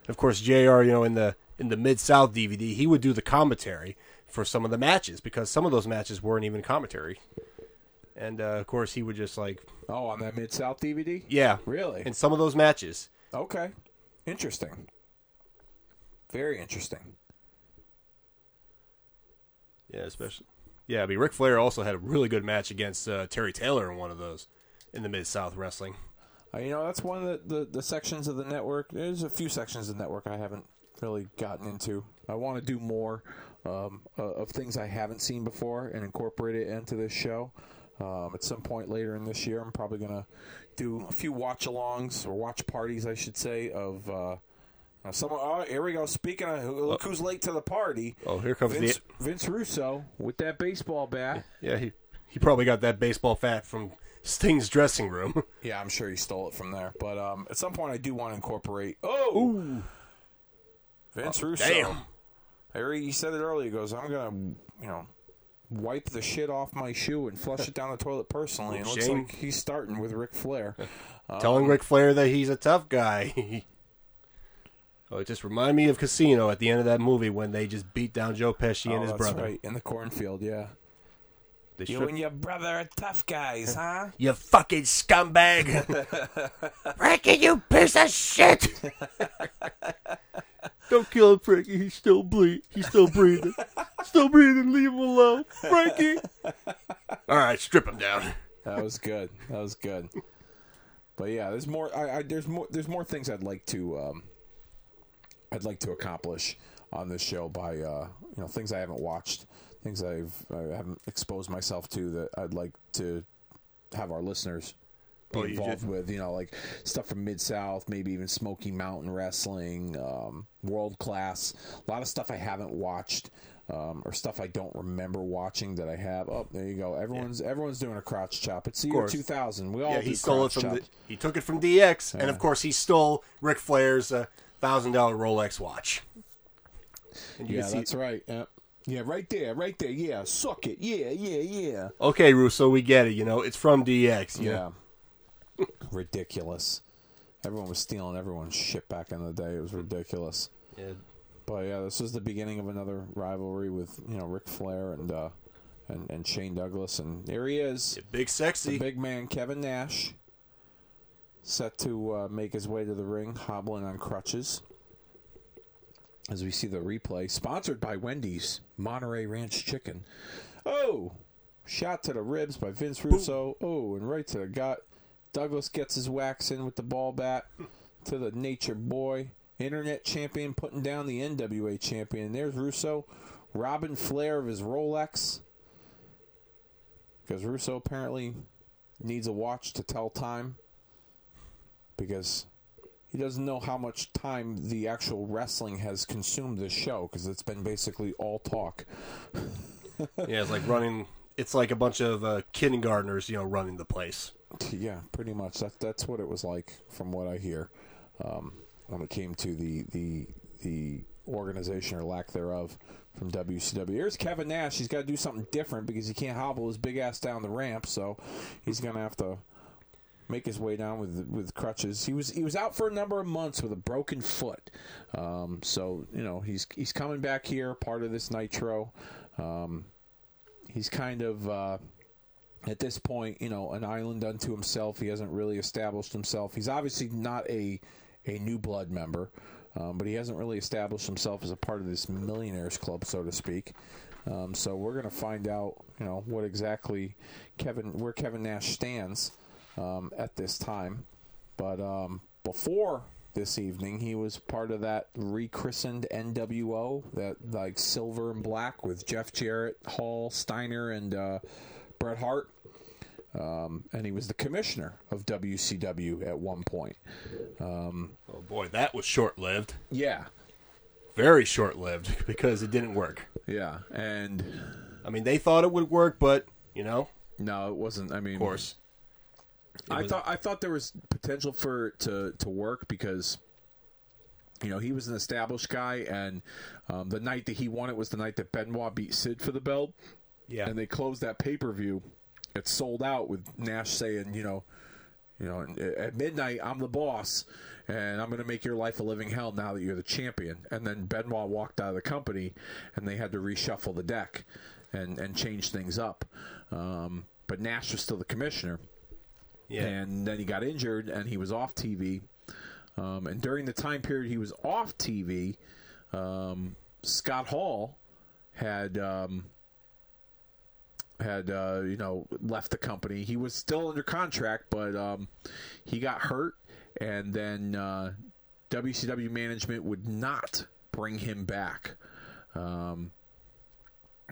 Of course, Jr. You know, in the in the Mid South DVD, he would do the commentary for some of the matches because some of those matches weren't even commentary. And uh, of course, he would just like, Oh, on that Mid South DVD? yeah, Really? In some of those matches, Okay. Interesting. Very interesting. yeah, especially, yeah. I mean, Ric Flair also had a really good match against uh, Terry Taylor in one of those in the Mid South Wrestling. Uh, you know, that's one of the, the, the sections of the network. There's a few sections of the network I haven't really gotten into. I want to do more um, uh, of things I haven't seen before and incorporate it into this show. Um, at some point later in this year, I'm probably going to do a few watch alongs or watch parties, I should say, of. Uh, uh, someone, oh, here we go. Speaking of, look who's late to the party. Oh, here comes Vince, the Vince Russo with that baseball bat. yeah. He he probably got that baseball fat from Sting's dressing room. Yeah, I'm sure he stole it from there. But um, at some point, I do want to incorporate. Oh, Vince Russo. damn. Harry, he said it earlier. He goes, "I'm gonna, you know, wipe the shit off my shoe and flush it down the toilet personally." And it looks Shame. like he's starting with Ric Flair. Telling Ric Flair that he's a tough guy. Oh, it just reminded me of Casino at the end of that movie when they just beat down Joe Pesci and oh, his that's brother. right in the cornfield. Yeah, They you strip- and your brother are tough guys, huh? you fucking scumbag! Frankie, you piece of shit! Don't kill him, Frankie. He's still bleed. He's still breathing. still breathing. Leave him alone, Frankie. All right, strip him down. That was good. That was good. But yeah, there's more. I, I, there's more. There's more things I'd like to. Um, I'd like to accomplish on this show by uh, you know things I haven't watched, things I've I haven't exposed myself to that I'd like to have our listeners be Oh, involved with. You know, like stuff from Mid South, maybe even Smoky Mountain Wrestling, um, World Class. A lot of stuff I haven't watched. Um, or stuff I don't remember watching that I have. Oh, there you go. Everyone's everyone's doing a crotch chop. It's the year 2000. We all Yeah, he stole it from the, he took it from DX, and of course he stole Ric Flair's uh, thousand dollar Rolex watch. And you Yeah, that's right. Yeah. yeah, right there, right there. Yeah, suck it. Yeah, yeah, yeah. okay, Russo, we get it. You know, it's from DX. know. Yeah. ridiculous. Everyone was stealing everyone's shit back in the day. It was ridiculous. Yeah. But yeah, this was the beginning of another rivalry with you know Ric Flair and uh, and and Shane Douglas, and there he is, Big the sexy. big man Kevin Nash, set to uh, make his way to the ring, hobbling on crutches. As we see the replay, sponsored by Wendy's Monterey Ranch Chicken. Oh, shot to the ribs by Vince Russo. Oh, and right to the gut. Douglas gets his wax in with the ball bat to the Nature Boy. Internet champion putting down the NWA champion. And there's Russo, robbing Flair of his Rolex. Because Russo apparently needs a watch to tell time. Because he doesn't know how much time the actual wrestling has consumed this show. Because it's been basically all talk. Yeah, it's like running. It's like a bunch of uh, kindergartners, you know, running the place. Yeah, pretty much. That, that's what it was like, from what I hear, um, when it came to the the the organization or lack thereof from WCW. Here's Kevin Nash. He's got to do something different because he can't hobble his big ass down the ramp, so he's gonna have to make his way down with with crutches. He was he was out for a number of months with a broken foot, um, so you know he's he's coming back here, part of this Nitro. Um, he's kind of. Uh, at this point, you know, an island unto himself. He hasn't really established himself. He's obviously not a a new blood member, um, but he hasn't really established himself as a part of this millionaires club, so to speak. Um, so we're going to find out, you know, what exactly Kevin, where Kevin Nash stands um, at this time. But um, before this evening, he was part of that rechristened NWO, that like silver and black with Jeff Jarrett, Hall, Steiner, and uh, Bret Hart. Um, and he was the commissioner of WCW at one point. Oh boy, that was short lived. Yeah, Very short lived because it didn't work. yeah, and I mean, they thought it would work, but you know, no, it wasn't. I mean, of course, I thought I thought there was potential for to to work because you know he was an established guy, and um, the night that he won it was the night that Benoit beat Sid for the belt, yeah. and they closed that pay per view. It sold out with Nash saying, you know, you know, at midnight I'm the boss, and I'm going to make your life a living hell now that you're the champion. And then Benoit walked out of the company, and they had to reshuffle the deck and and change things up. Um, but Nash was still the commissioner. Yeah. And then he got injured and he was off TV. Um, and during the time period he was off TV, um, Scott Hall had um, had uh, you know left the company. He was still under contract, but um, he got hurt, and then uh, WCW management would not bring him back. Um,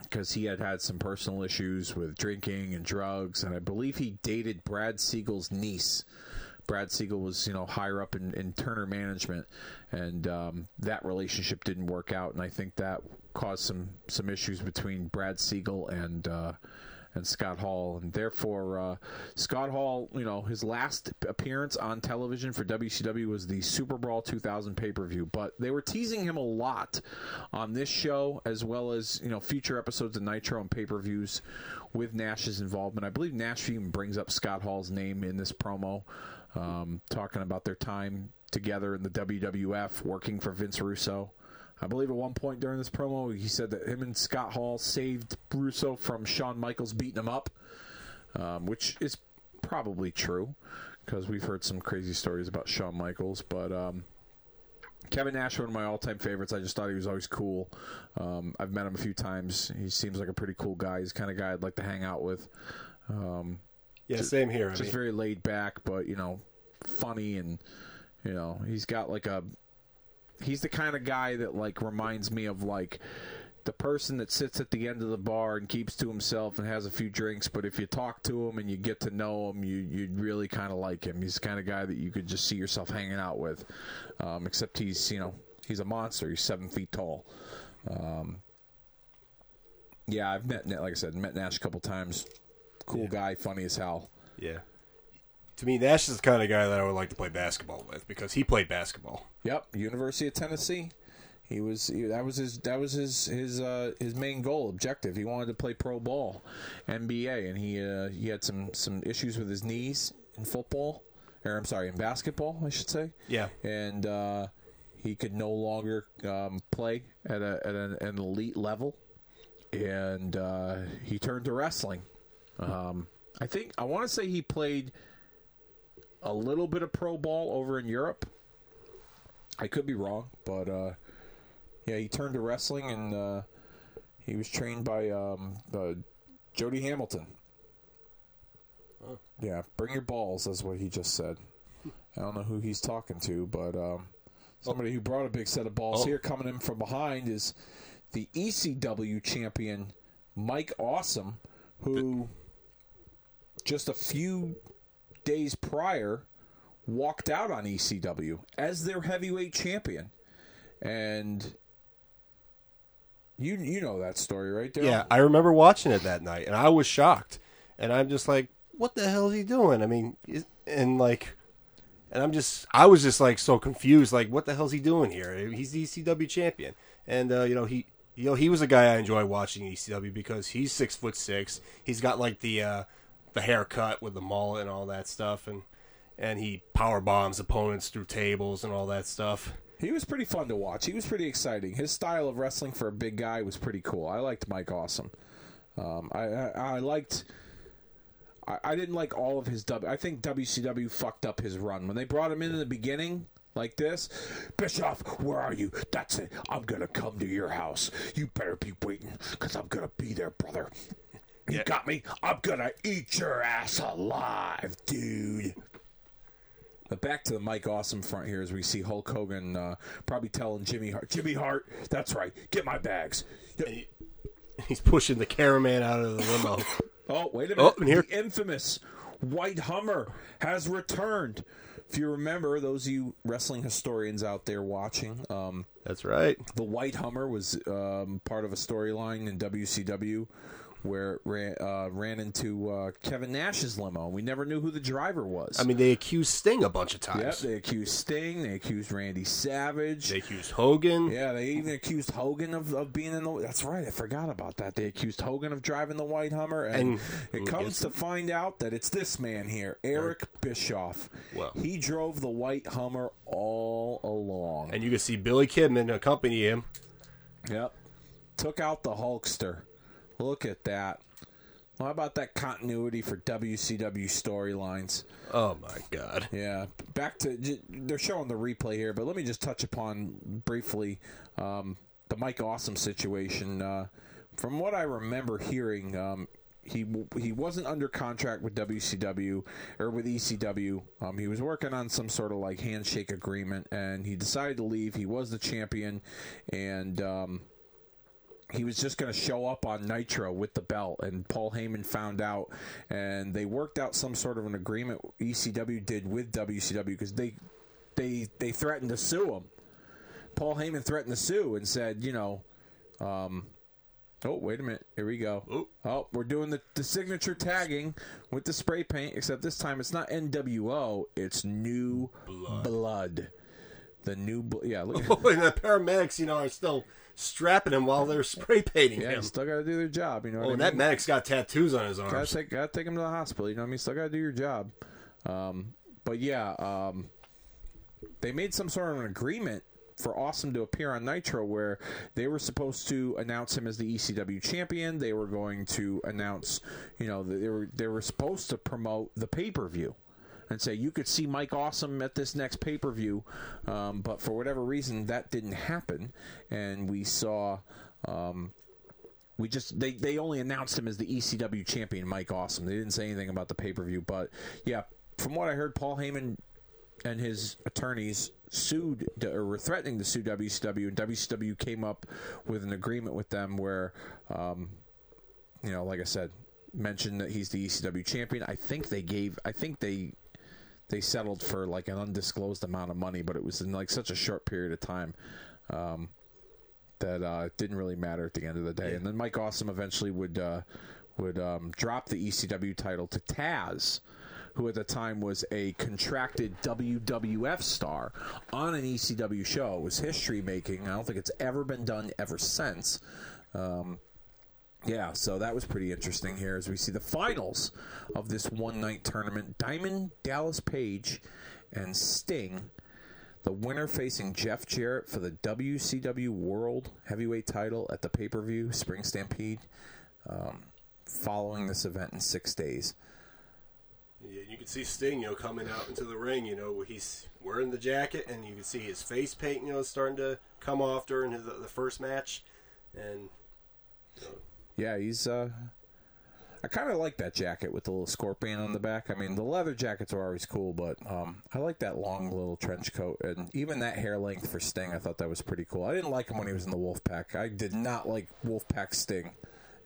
because he had had some personal issues with drinking and drugs, and I believe he dated Brad Siegel's niece. Brad Siegel was, you know, higher up in, in Turner management, and um, that relationship didn't work out, and I think that caused some some issues between Brad Siegel and uh, and Scott Hall, and therefore uh, Scott Hall, you know, his last appearance on television for WCW was the Super Brawl 2000 pay per view, but they were teasing him a lot on this show as well as you know future episodes of Nitro and pay per views with Nash's involvement. I believe Nash even brings up Scott Hall's name in this promo, um, talking about their time together in the WWF, working for Vince Russo. I believe at one point during this promo, he said that him and Scott Hall saved Russo from Shawn Michaels beating him up, um, which is probably true because we've heard some crazy stories about Shawn Michaels. But um, Kevin Nash, was one of my all-time favorites. I just thought he was always cool. Um, I've met him a few times. He seems like a pretty cool guy. He's the kind of guy I'd like to hang out with. Um, Yeah, same here. I just mean, very laid back, but you know, funny and you know, he's got like a. He's the kind of guy that like reminds me of like the person that sits at the end of the bar and keeps to himself and has a few drinks, but if you talk to him and you get to know him, you you really kind of like him. He's the kind of guy that you could just see yourself hanging out with. Um, except he's you know he's a monster. He's seven feet tall. Um, yeah, I've met like I said, met Nash a couple times. Cool guy, funny as hell. yeah. To me, Nash is the kind of guy that I would like to play basketball with because he played basketball. Yep, University of Tennessee. He was he, that was his that was his his uh, his main goal objective. He wanted to play pro ball, NBA, and he uh, he had some some issues with his knees in football, or I'm sorry, in basketball, I should say. Yeah. and uh, he could no longer um, play at a at an, an elite level, and uh, he turned to wrestling. Um, I think I want to say he played a little bit of pro ball over in Europe. I could be wrong, but uh, yeah, he turned to wrestling and uh, he was trained by um, uh, Jody Hamilton. Yeah, bring your balls, is what he just said. I don't know who he's talking to, but um, somebody who brought a big set of balls Oh. here. Coming in from behind is the ECW champion Mike Awesome, who just a few days prior walked out on ECW as their heavyweight champion, and you you know that story, right? Daryl? Yeah, I remember watching it that night, and I was shocked. And I'm just like, "What the hell is he doing?" I mean, is, and like, and I'm just, I was just like so confused. Like, what the hell's he doing here? He's the ECW champion, and uh, you know he, you know he was a guy I enjoy watching ECW because he's six foot six. He's got like the uh, the haircut with the mullet and all that stuff, and and he power bombs opponents through tables and all that stuff. He was pretty fun to watch. He was pretty exciting. His style of wrestling for a big guy was pretty cool. I liked Mike Awesome. Um, I, I, I liked. I, I didn't like all of his W. I think WCW fucked up his run when they brought him in in the beginning like this. Bischoff, where are you? That's it. I'm gonna come to your house. You better be waiting, cause I'm gonna be there, brother. You got me. I'm gonna eat your ass alive, dude. But back to the Mike Awesome front here as we see Hulk Hogan uh, probably telling Jimmy Hart, Jimmy Hart, that's right, get my bags. Yep. He's pushing the cameraman out of the limo. Oh, wait a Oh, minute. and here- The infamous White Hummer has returned. If you remember, those of you wrestling historians out there watching, um, That's right. the White Hummer was um, part of a storyline in WCW where it ran, uh, ran into uh, Kevin Nash's limo. We never knew who the driver was. I mean, they accused Sting a bunch of times. Yep, they accused Sting. They accused Randy Savage. They accused Hogan. Yeah, they even accused Hogan of, of being in the. That's right, I forgot about that. They accused Hogan of driving the white Hummer, and, And it comes to find out that it's this man here, Eric Bischoff. Well. he drove the white Hummer all along. And you can see Billy Kidman accompany him. Yep, took out the Hulkster. Look at that. How about that continuity for WCW storylines? Oh my God! Yeah, back to they're showing the replay here, but let me just touch upon briefly um, the Mike Awesome situation. Uh, from what I remember hearing, um, he he wasn't under contract with WCW or with ECW. Um, he was working on some sort of like handshake agreement, and he decided to leave. He was the champion, and. He was just going to show up on Nitro with the belt, and Paul Heyman found out, and they worked out some sort of an agreement ECW did with WCW because they they they threatened to sue him. Paul Heyman threatened to sue and said, you know, um, oh wait a minute, here we go. Oh. Oh, we're doing the, the signature tagging with the spray paint, except this time it's not NWO, it's New Blood. The new, bl- yeah, look, Oh, and the paramedics, you know, are still strapping him while they're spray painting yeah, him. still got to do their job. You know, what Oh, I mean? that medic's got tattoos on his Gotta arms. take, gotta take him to the hospital. You know what I mean? Still gotta do your job. Um, but yeah, um, they made some sort of an agreement for Awesome to appear on Nitro where they were supposed to announce him as the ECW champion. They were going to announce, you know, they were they were supposed to promote the pay per view and say you could see Mike Awesome at this next pay per view, um, but for whatever reason that didn't happen, and we saw. Um, we just they, they only announced him as the ECW champion, Mike Awesome. They didn't say anything about the pay per view, but yeah, from what I heard, Paul Heyman and his attorneys sued or were threatening to sue WCW, and WCW came up with an agreement with them where, um, you know, like I said, mentioned that he's the ECW champion. I think they gave, I think they they settled for like an undisclosed amount of money, but it was in like such a short period of time. Um, that uh, it didn't really matter at the end of the day. And then Mike Awesome eventually would uh, would um, drop the ECW title to Taz, who at the time was a contracted WWF star on an ECW show. It was history making. I don't think it's ever been done ever since. Um, yeah, so that was pretty interesting here as we see the finals of this one night tournament. Diamond Dallas Page and Sting the winner facing Jeff Jarrett for the WCW World Heavyweight title at the pay per view Spring Stampede um, following this event in six days. Yeah, you can see Sting, you know, coming out into the ring. You know, he's wearing the jacket, and you can see his face paint, you know, starting to come off during his, the first match. And you know, Yeah, he's. Uh, I kind of like that jacket with the little scorpion on the back. I mean, the leather jackets are always cool, but um, I like that long little trench coat and even that hair length for Sting. I thought that was pretty cool. I didn't like him when he was in the Wolfpack. I did not like Wolfpack Sting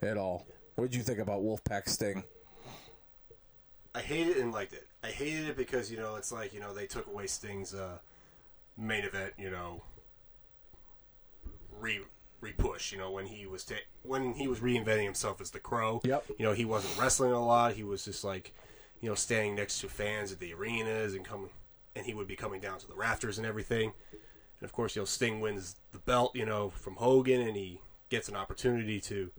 at all. What did you think about Wolfpack Sting? I hated it and liked it. I hated it because you know it's like you know they took away Sting's uh, main event, you know, re re push. You know when he was ta- when he was reinventing himself as the Crow. Yep. You know he wasn't wrestling a lot. He was just like you know standing next to fans at the arenas and coming, and he would be coming down to the rafters and everything. And of course, you know Sting wins the belt, you know, from Hogan, and he gets an opportunity to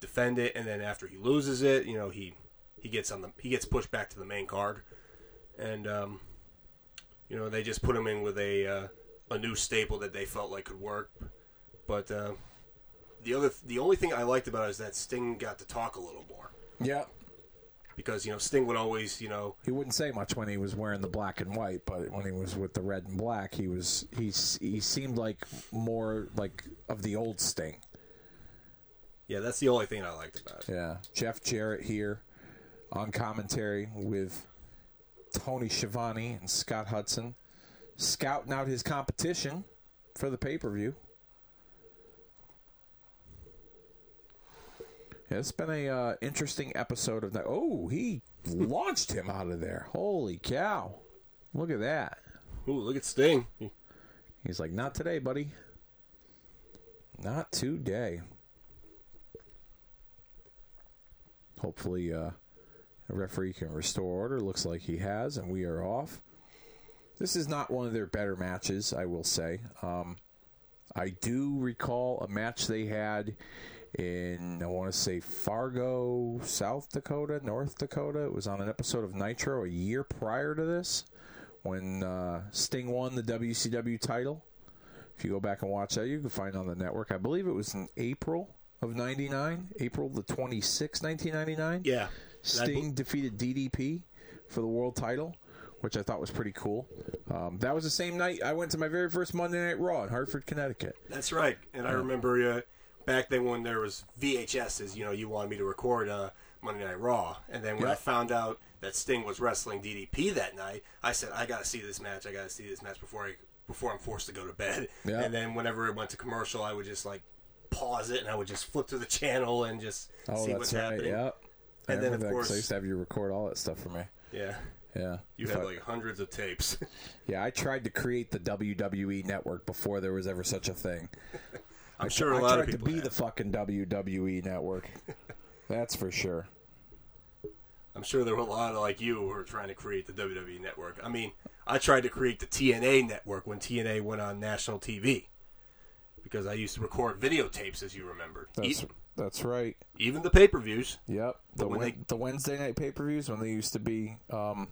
defend it. And then after he loses it, you know he he gets on the he gets pushed back to the main card, and um, you know they just put him in with a uh, a new staple that they felt like could work. But uh, the other the only thing I liked about it is that Sting got to talk a little more Yeah. because you know Sting would always you know He wouldn't say much when he was wearing the black and white, but when he was with the red and black, he was he he seemed like more like of the old Sting. yeah that's the only thing I liked about it. Yeah, Jeff Jarrett here on commentary with Tony Schiavone and Scott Hudson, scouting out his competition for the pay per view. It's been a uh, interesting episode of that. Oh, he launched him out of there! Holy cow! Look at that. Ooh, look at Sting. He's like, not today, buddy. Not today. Hopefully, uh, the referee can restore order. Looks like he has, and we are off. This is not one of their better matches, I will say. Um, I do recall a match they had in, I want to say, Fargo, South Dakota, North Dakota. It was on an episode of Nitro a year prior to this when uh, Sting won the WCW title. If you go back and watch that, you can find it on the network. I believe it was in April of 99, April the 26th, 1999. Yeah, Sting defeated DDP for the world title, which I thought was pretty cool. Um, that was the same night I went to my very first Monday Night Raw in Hartford, Connecticut. That's right. And I remember uh, back then when there was VHSs, you know, you wanted me to record uh, Monday Night Raw, and then when I found out that Sting was wrestling DDP that night, I said I got to see this match. I got to see this match before I before I'm forced to go to bed. Yeah. And then whenever it went to commercial, I would just like pause it and I would just flip through the channel and just Oh, see that's what's right. happening. Yep. I And then, of that course- I used to have you record all that stuff for me. Yeah. Yeah. You had like hundreds of tapes. yeah, I tried to create the WWE network before there was ever such a thing. I'm I sure a lot of people to be have. the fucking WWE network. That's for sure. I'm sure there were a lot of like you who were trying to create the WWE network. I mean, I tried to create the TNA network when TNA went on national TV because I used to record videotapes, as you remember. That's E- that's right. even the pay per views. Yep. The when they- the Wednesday night pay per views when they used to be um,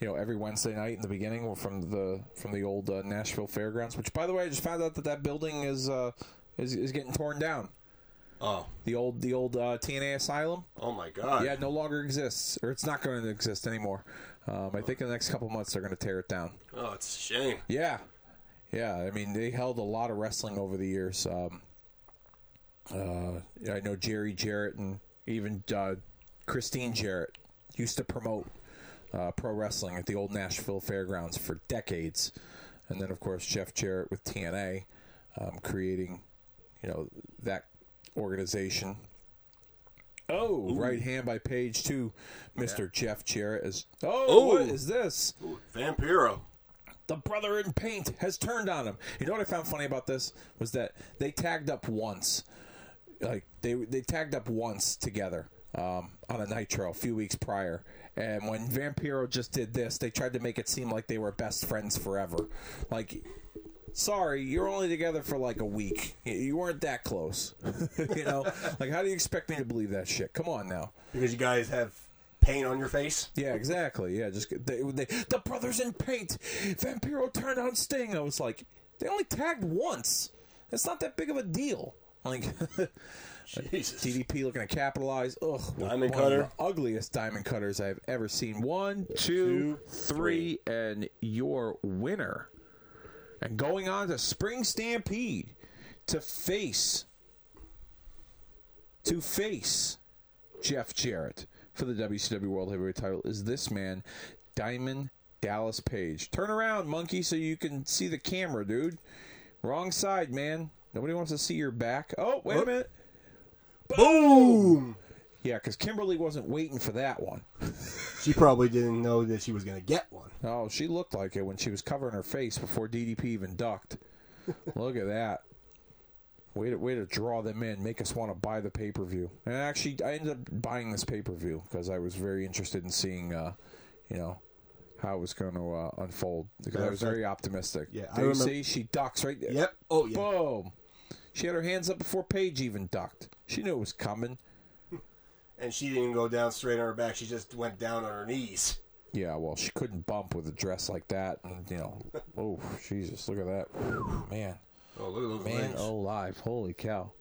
you know, every Wednesday night in the beginning from the from the old uh, Nashville Fairgrounds. Which, by the way, I just found out that that building is uh, is, is getting torn down. Oh, The old the old uh, TNA Asylum. oh my God! Yeah, it no longer exists, or it's not going to exist anymore. Um, I think in the next couple months they're going to tear it down. Oh, it's a shame. Yeah, yeah. I mean, they held a lot of wrestling over the years. Um, uh, I know Jerry Jarrett and even uh, Christine Jarrett used to promote uh, pro wrestling at the old Nashville Fairgrounds for decades, and then of course Jeff Jarrett with TNA, um, creating, you know, that organization. Oh, right hand by page two, Mister Jeff Jarrett is. Oh, what Ooh. is this? Vampiro. the brother in paint has turned on him. You know what I found funny about this was that they tagged up once, like they they tagged up once together um, on a Nitro a few weeks prior. And when Vampiro just did this, they tried to make it seem like they were best friends forever. Like, sorry, you're only together for like a week. You- weren't that close. you know, like how do you expect me to believe that shit? Come on now. Because you guys have paint on your face. Yeah, exactly. Yeah, just they, they, the brothers in paint. Vampiro turned on Sting. I was like, they only tagged once. That's not that big of a deal. Like Jesus. DDP looking to capitalize. Ugh, Diamond one cutter. of the ugliest diamond cutters I've ever seen. One, Two, three, and your winner. And going on to Spring Stampede to face to face Jeff Jarrett for the WCW World Heavyweight title is this man, Diamond Dallas Page. Turn around, monkey, so you can see the camera, dude. Wrong side, man. Nobody wants to see your back. Oh, wait a minute. Boom! Yeah, because Kimberly wasn't waiting for that one. She probably didn't know that she was going to get one. Oh, she looked like it when she was covering her face before DDP even ducked. Look at that. Way to, way to draw them in, make us want to buy the pay per view. And actually, I ended up buying this pay per view because I was very interested in seeing, uh, you know, how it was going to uh, unfold. Because I was very optimistic. Yeah, I remember- see, she ducks right there. Yep. Oh, yeah. Boom. She had her hands up before Page even ducked. She knew it was coming. And she didn't go down straight on her back. She just went down on her knees. Yeah, well, she couldn't bump with a dress like that, and you know, oh Jesus, look at that, Whew, man, Oh, look at those man legs. Oh, alive, holy cow,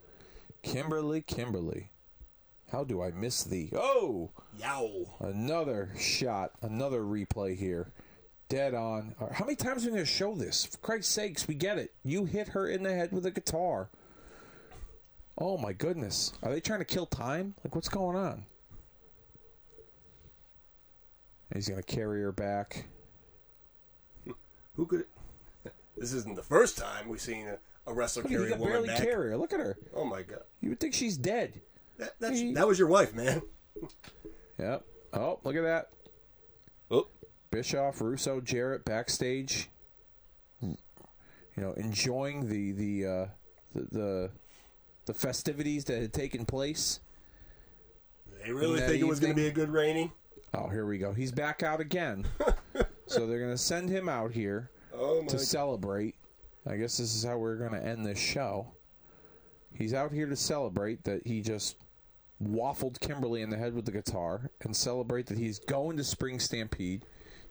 Kimberly, Kimberly, how do I miss thee? Oh, Yow. another shot, another replay here, dead on. How many times are we going to show this? For Christ's sakes, we get it. You hit her in the head with a guitar. Oh my goodness, are they trying to kill time? Like, what's going on? He's going to carry her back. Who could. This isn't the first time we've seen a, a wrestler Look, carry a woman barely back. carry her. Look at her. Oh, my God. You would think she's dead. That, that's, He- that was your wife, man. Yep. Oh, look at that. Oh. Bischoff, Russo, Jarrett backstage. You know, enjoying the the uh, the, the the festivities that had taken place. They really think it was going to be a good raining? Oh, here we go. He's back out again. so they're going to send him out here Oh, to celebrate. I guess this is how we're going to end this show. He's out here to celebrate that he just waffled Kimberly in the head with the guitar and celebrate that he's going to Spring Stampede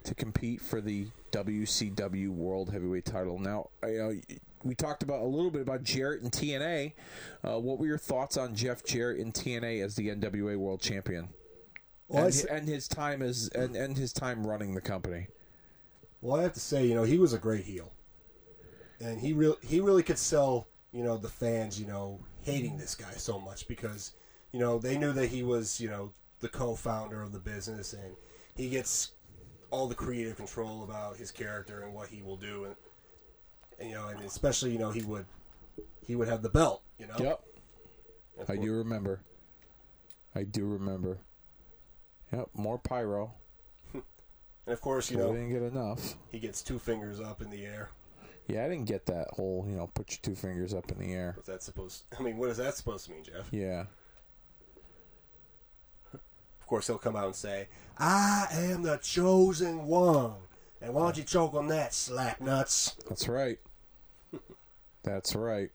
to compete for the WCW World Heavyweight title. Now, I, uh, we talked about a little bit about Jarrett and TNA. Uh, what were your thoughts on Jeff Jarrett in TNA as the NWA World Champion? Well, and, and his time as and, and his time running the company. Well, I have to say, you know, he was a great heel, and he really he really could sell, you know, the fans, you know, hating this guy so much because, you know, they knew that he was, you know, the co-founder of the business, and he gets all the creative control about his character and what he will do, and, and you know, and especially, you know, he would he would have the belt, you know. Yep. I do remember. I do remember. Yep, more pyro. And of course, you We know, didn't get enough. he gets two fingers up in the air. Yeah, I didn't get that whole, you know, put your two fingers up in the air. What's that supposed? I mean, what is that supposed to mean, Jeff? Yeah. Of course, he'll come out and say, "I am the chosen one," and why don't you choke on that, slap nuts? That's right. That's right.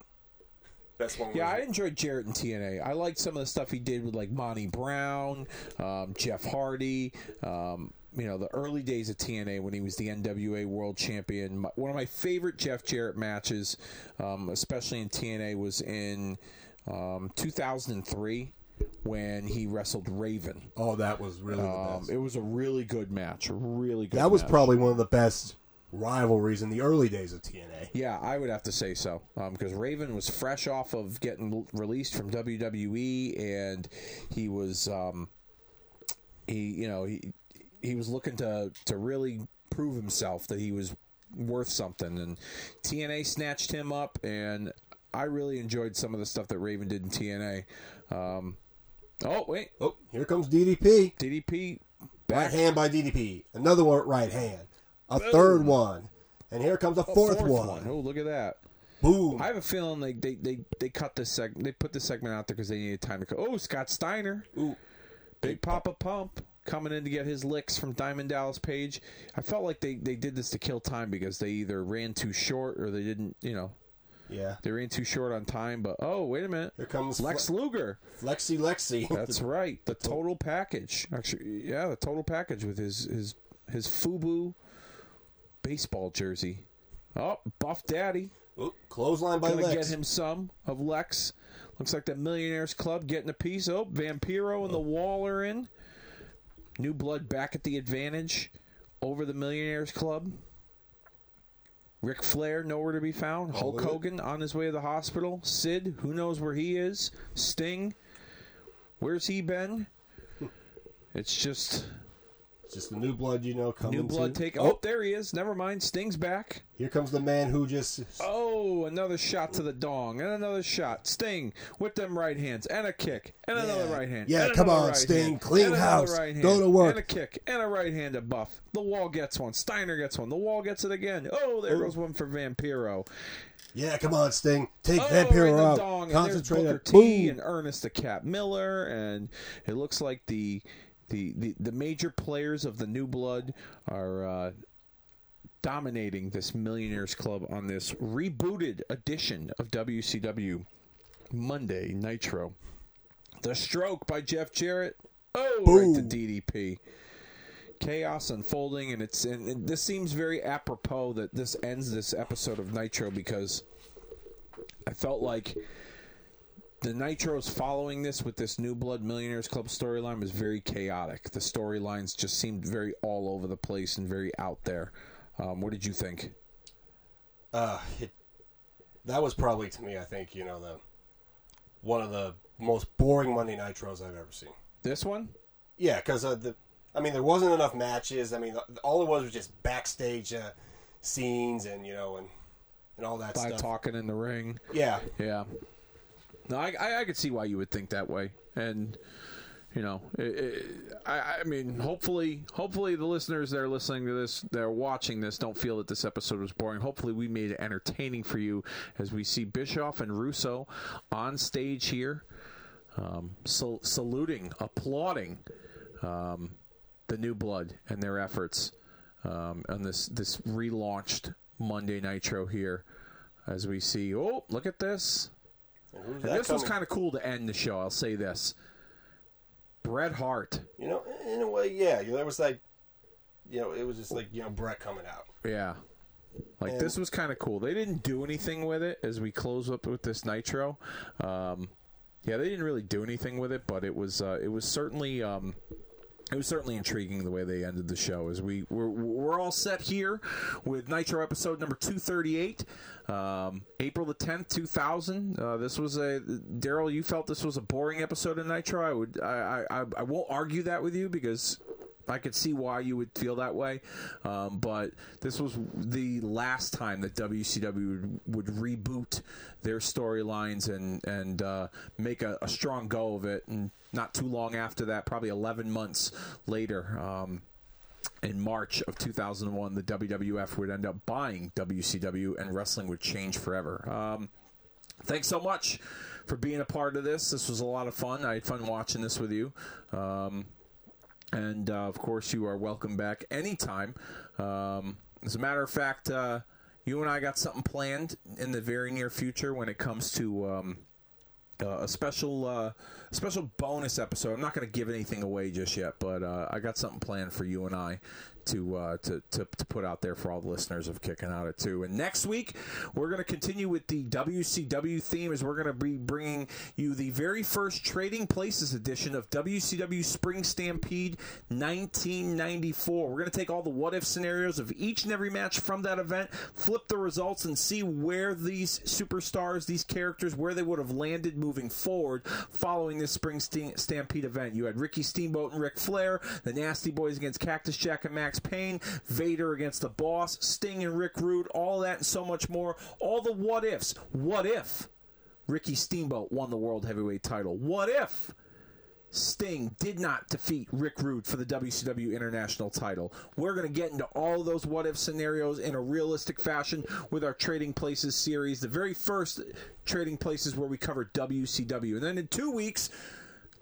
That's one. Yeah, I enjoyed Jarrett in TNA. I liked some of the stuff he did with like Monty Brown, um, Jeff Hardy, um, you know the early days of TNA when he was the NWA World Champion. My, one of my favorite Jeff Jarrett matches, um, especially in TNA, was in um, 2003 when he wrestled Raven. Oh, that was really the Um, best. it was a really good match, really good. that was match. probably one of the best rivalries in the early days of TNA. Yeah, I would have to say so because Raven was fresh off of getting released from WWE, and he was, um, he you know he he was looking to to really prove himself that he was worth something, and TNA snatched him up, and I really enjoyed some of the stuff that Raven did in TNA. Um, oh wait, Oh, here comes DDP. DDP Right back hand by DDP. Another one right hand. A third one. And here comes a fourth, one. Oh, look at that. Boom. I have a feeling like they, they, they cut this segment. They put this segment out there because they needed time to go. Oh, Scott Steiner, Ooh. Big Papa Pump, coming in to get his licks from Diamond Dallas Page. I felt like they, they did this to kill time because they either ran too short or they didn't. You know, Yeah. they ran too short on time. But oh, wait a minute, Here comes Lex Fle- Luger. Flexi Lexi. That's right, the total package. Actually, yeah, the total package with his his his FUBU baseball jersey. Oh, Buff Daddy. Ooh, clothesline by Gonna Lex. get him some of Lex. Looks like the Millionaires Club getting a piece. Oh, Vampiro and the Wall are in. New Blood back at the advantage over the Millionaires Club. Ric Flair nowhere to be found. Hulk. Hogan on his way to the hospital. Sid, who knows where he is. Sting, where's he been? It's just just the new blood, you know, coming New Blood to. take. Oh, Oh, there he is. Never mind. Sting's back. here comes the man who just. Oh, another shot to the dong, and another shot. Sting with them right hands, and a kick, and another right hand. Yeah, come on, right Sting. hand, Clean and house. Right hand, Go to work. And a kick, and a right hand to Buff. The wall gets one. Steiner gets one. The wall gets it again. Oh, there Ooh. goes one for Vampiro. Yeah, come on, Sting. Take Oh, Vampiro right in the out. dong, Concentrate Booker T boom. and Ernest the Cat Miller, and it looks like the the, the, the major players of the New Blood are uh, dominating this Millionaires Club on this rebooted edition of WCW Monday Nitro. The Stroke by Jeff Jarrett. Oh, right to DDP. Chaos unfolding, and it's and, and this seems very apropos that this ends this episode of Nitro because I felt like the Nitros following this with this New Blood Millionaires Club storyline was very chaotic. The storylines just seemed very all over the place and very out there. Um, what did you think? Uh, it, that was probably to me, I think, you know, the one of the most boring Monday Nitros I've ever seen. This one? Yeah, because uh, the, I mean, there wasn't enough matches. I mean, all it was was just backstage uh, scenes and you know and and all that stuff. By stuff. talking in the ring. Yeah, Yeah. No, I, I, I could see why you would think that way, and you know, it, it, I, I mean, hopefully, hopefully the listeners that are listening to this, that are watching this, don't feel that this episode was boring. Hopefully, we made it entertaining for you as we see Bischoff and Russo on stage here, um, sal- saluting, applauding um, the New Blood and their efforts um, on this this relaunched Monday Nitro here. As we see, oh, look at this. And this was kind of cool to end the show. I'll say this: Bret Hart. You know, in a way, yeah. There was like, you know, it was just like you know Bret coming out. Yeah, like And- this was kind of cool. They didn't do anything with it as we close up with this Nitro. Um, yeah, they didn't really do anything with it, but it was uh, it was certainly. Um, it was certainly intriguing the way they ended the show. As we we're, we're all set here with Nitro episode number two thirty eight, um, April the tenth, two thousand. Uh, this was a Daryl. You felt this was a boring episode of Nitro. I would I, I I won't argue that with you because I could see why you would feel that way. Um, but this was the last time that WCW would, would reboot their storylines and and uh, make a, a strong go of it. And not too long after that, probably 11 months later. Um, in March of 2001, the WWF would end up buying WCW and wrestling would change forever. Um, thanks so much for being a part of this. This was a lot of fun. I had fun watching this with you. Um, and uh, of course, you are welcome back anytime. Um, as a matter of fact, uh, you and I got something planned in the very near future when it comes to um, uh, a special uh, special bonus episode. I'm not going to give anything away just yet, but uh, I got something planned for you and I to, uh, to to to put out there for all the listeners of Kicking Out at Two. And next week we're going to continue with the WCW theme, as we're going to be bringing you the very first Trading Places edition of WCW Spring Stampede 1994. We're going to take all the what if scenarios of each and every match from that event, flip the results, and see where these superstars, these characters, where they would have landed moving forward following this Spring Stampede event. You had Ricky Steamboat and Ric Flair, the Nasty Boys against Cactus Jack and Max Payne, Vader against the Boss, Sting and Rick Rude, all that and so much more. All the what ifs. What if Ricky Steamboat won the World Heavyweight title? What if Sting did not defeat Rick Rude for the WCW International title. We're going to get into all those what if scenarios in a realistic fashion with our Trading Places series, the very first Trading Places where we cover WCW. And then in two weeks,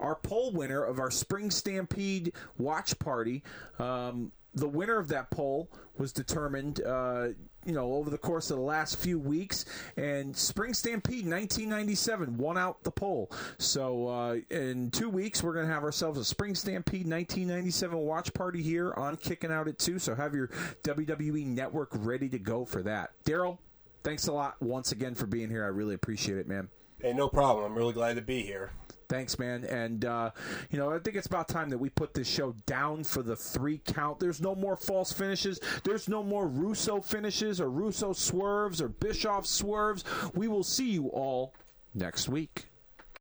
our poll winner of our Spring Stampede watch party. Um, the winner of that poll was determined, uh, you know, over the course of the last few weeks, and Spring Stampede 1997 won out the poll. So uh, in two weeks, we're going to have ourselves a Spring Stampede 1997 watch party here on Kicking Out at Two. So have your WWE Network ready to go for that. Daryl, thanks a lot once again for being here. I really appreciate it, man. Hey, no problem. I'm really glad to be here. Thanks, man. And, uh, you know, I think it's about time that we put this show down for the three count. There's no more false finishes. There's no more Russo finishes or Russo swerves or Bischoff swerves. We will see you all next week.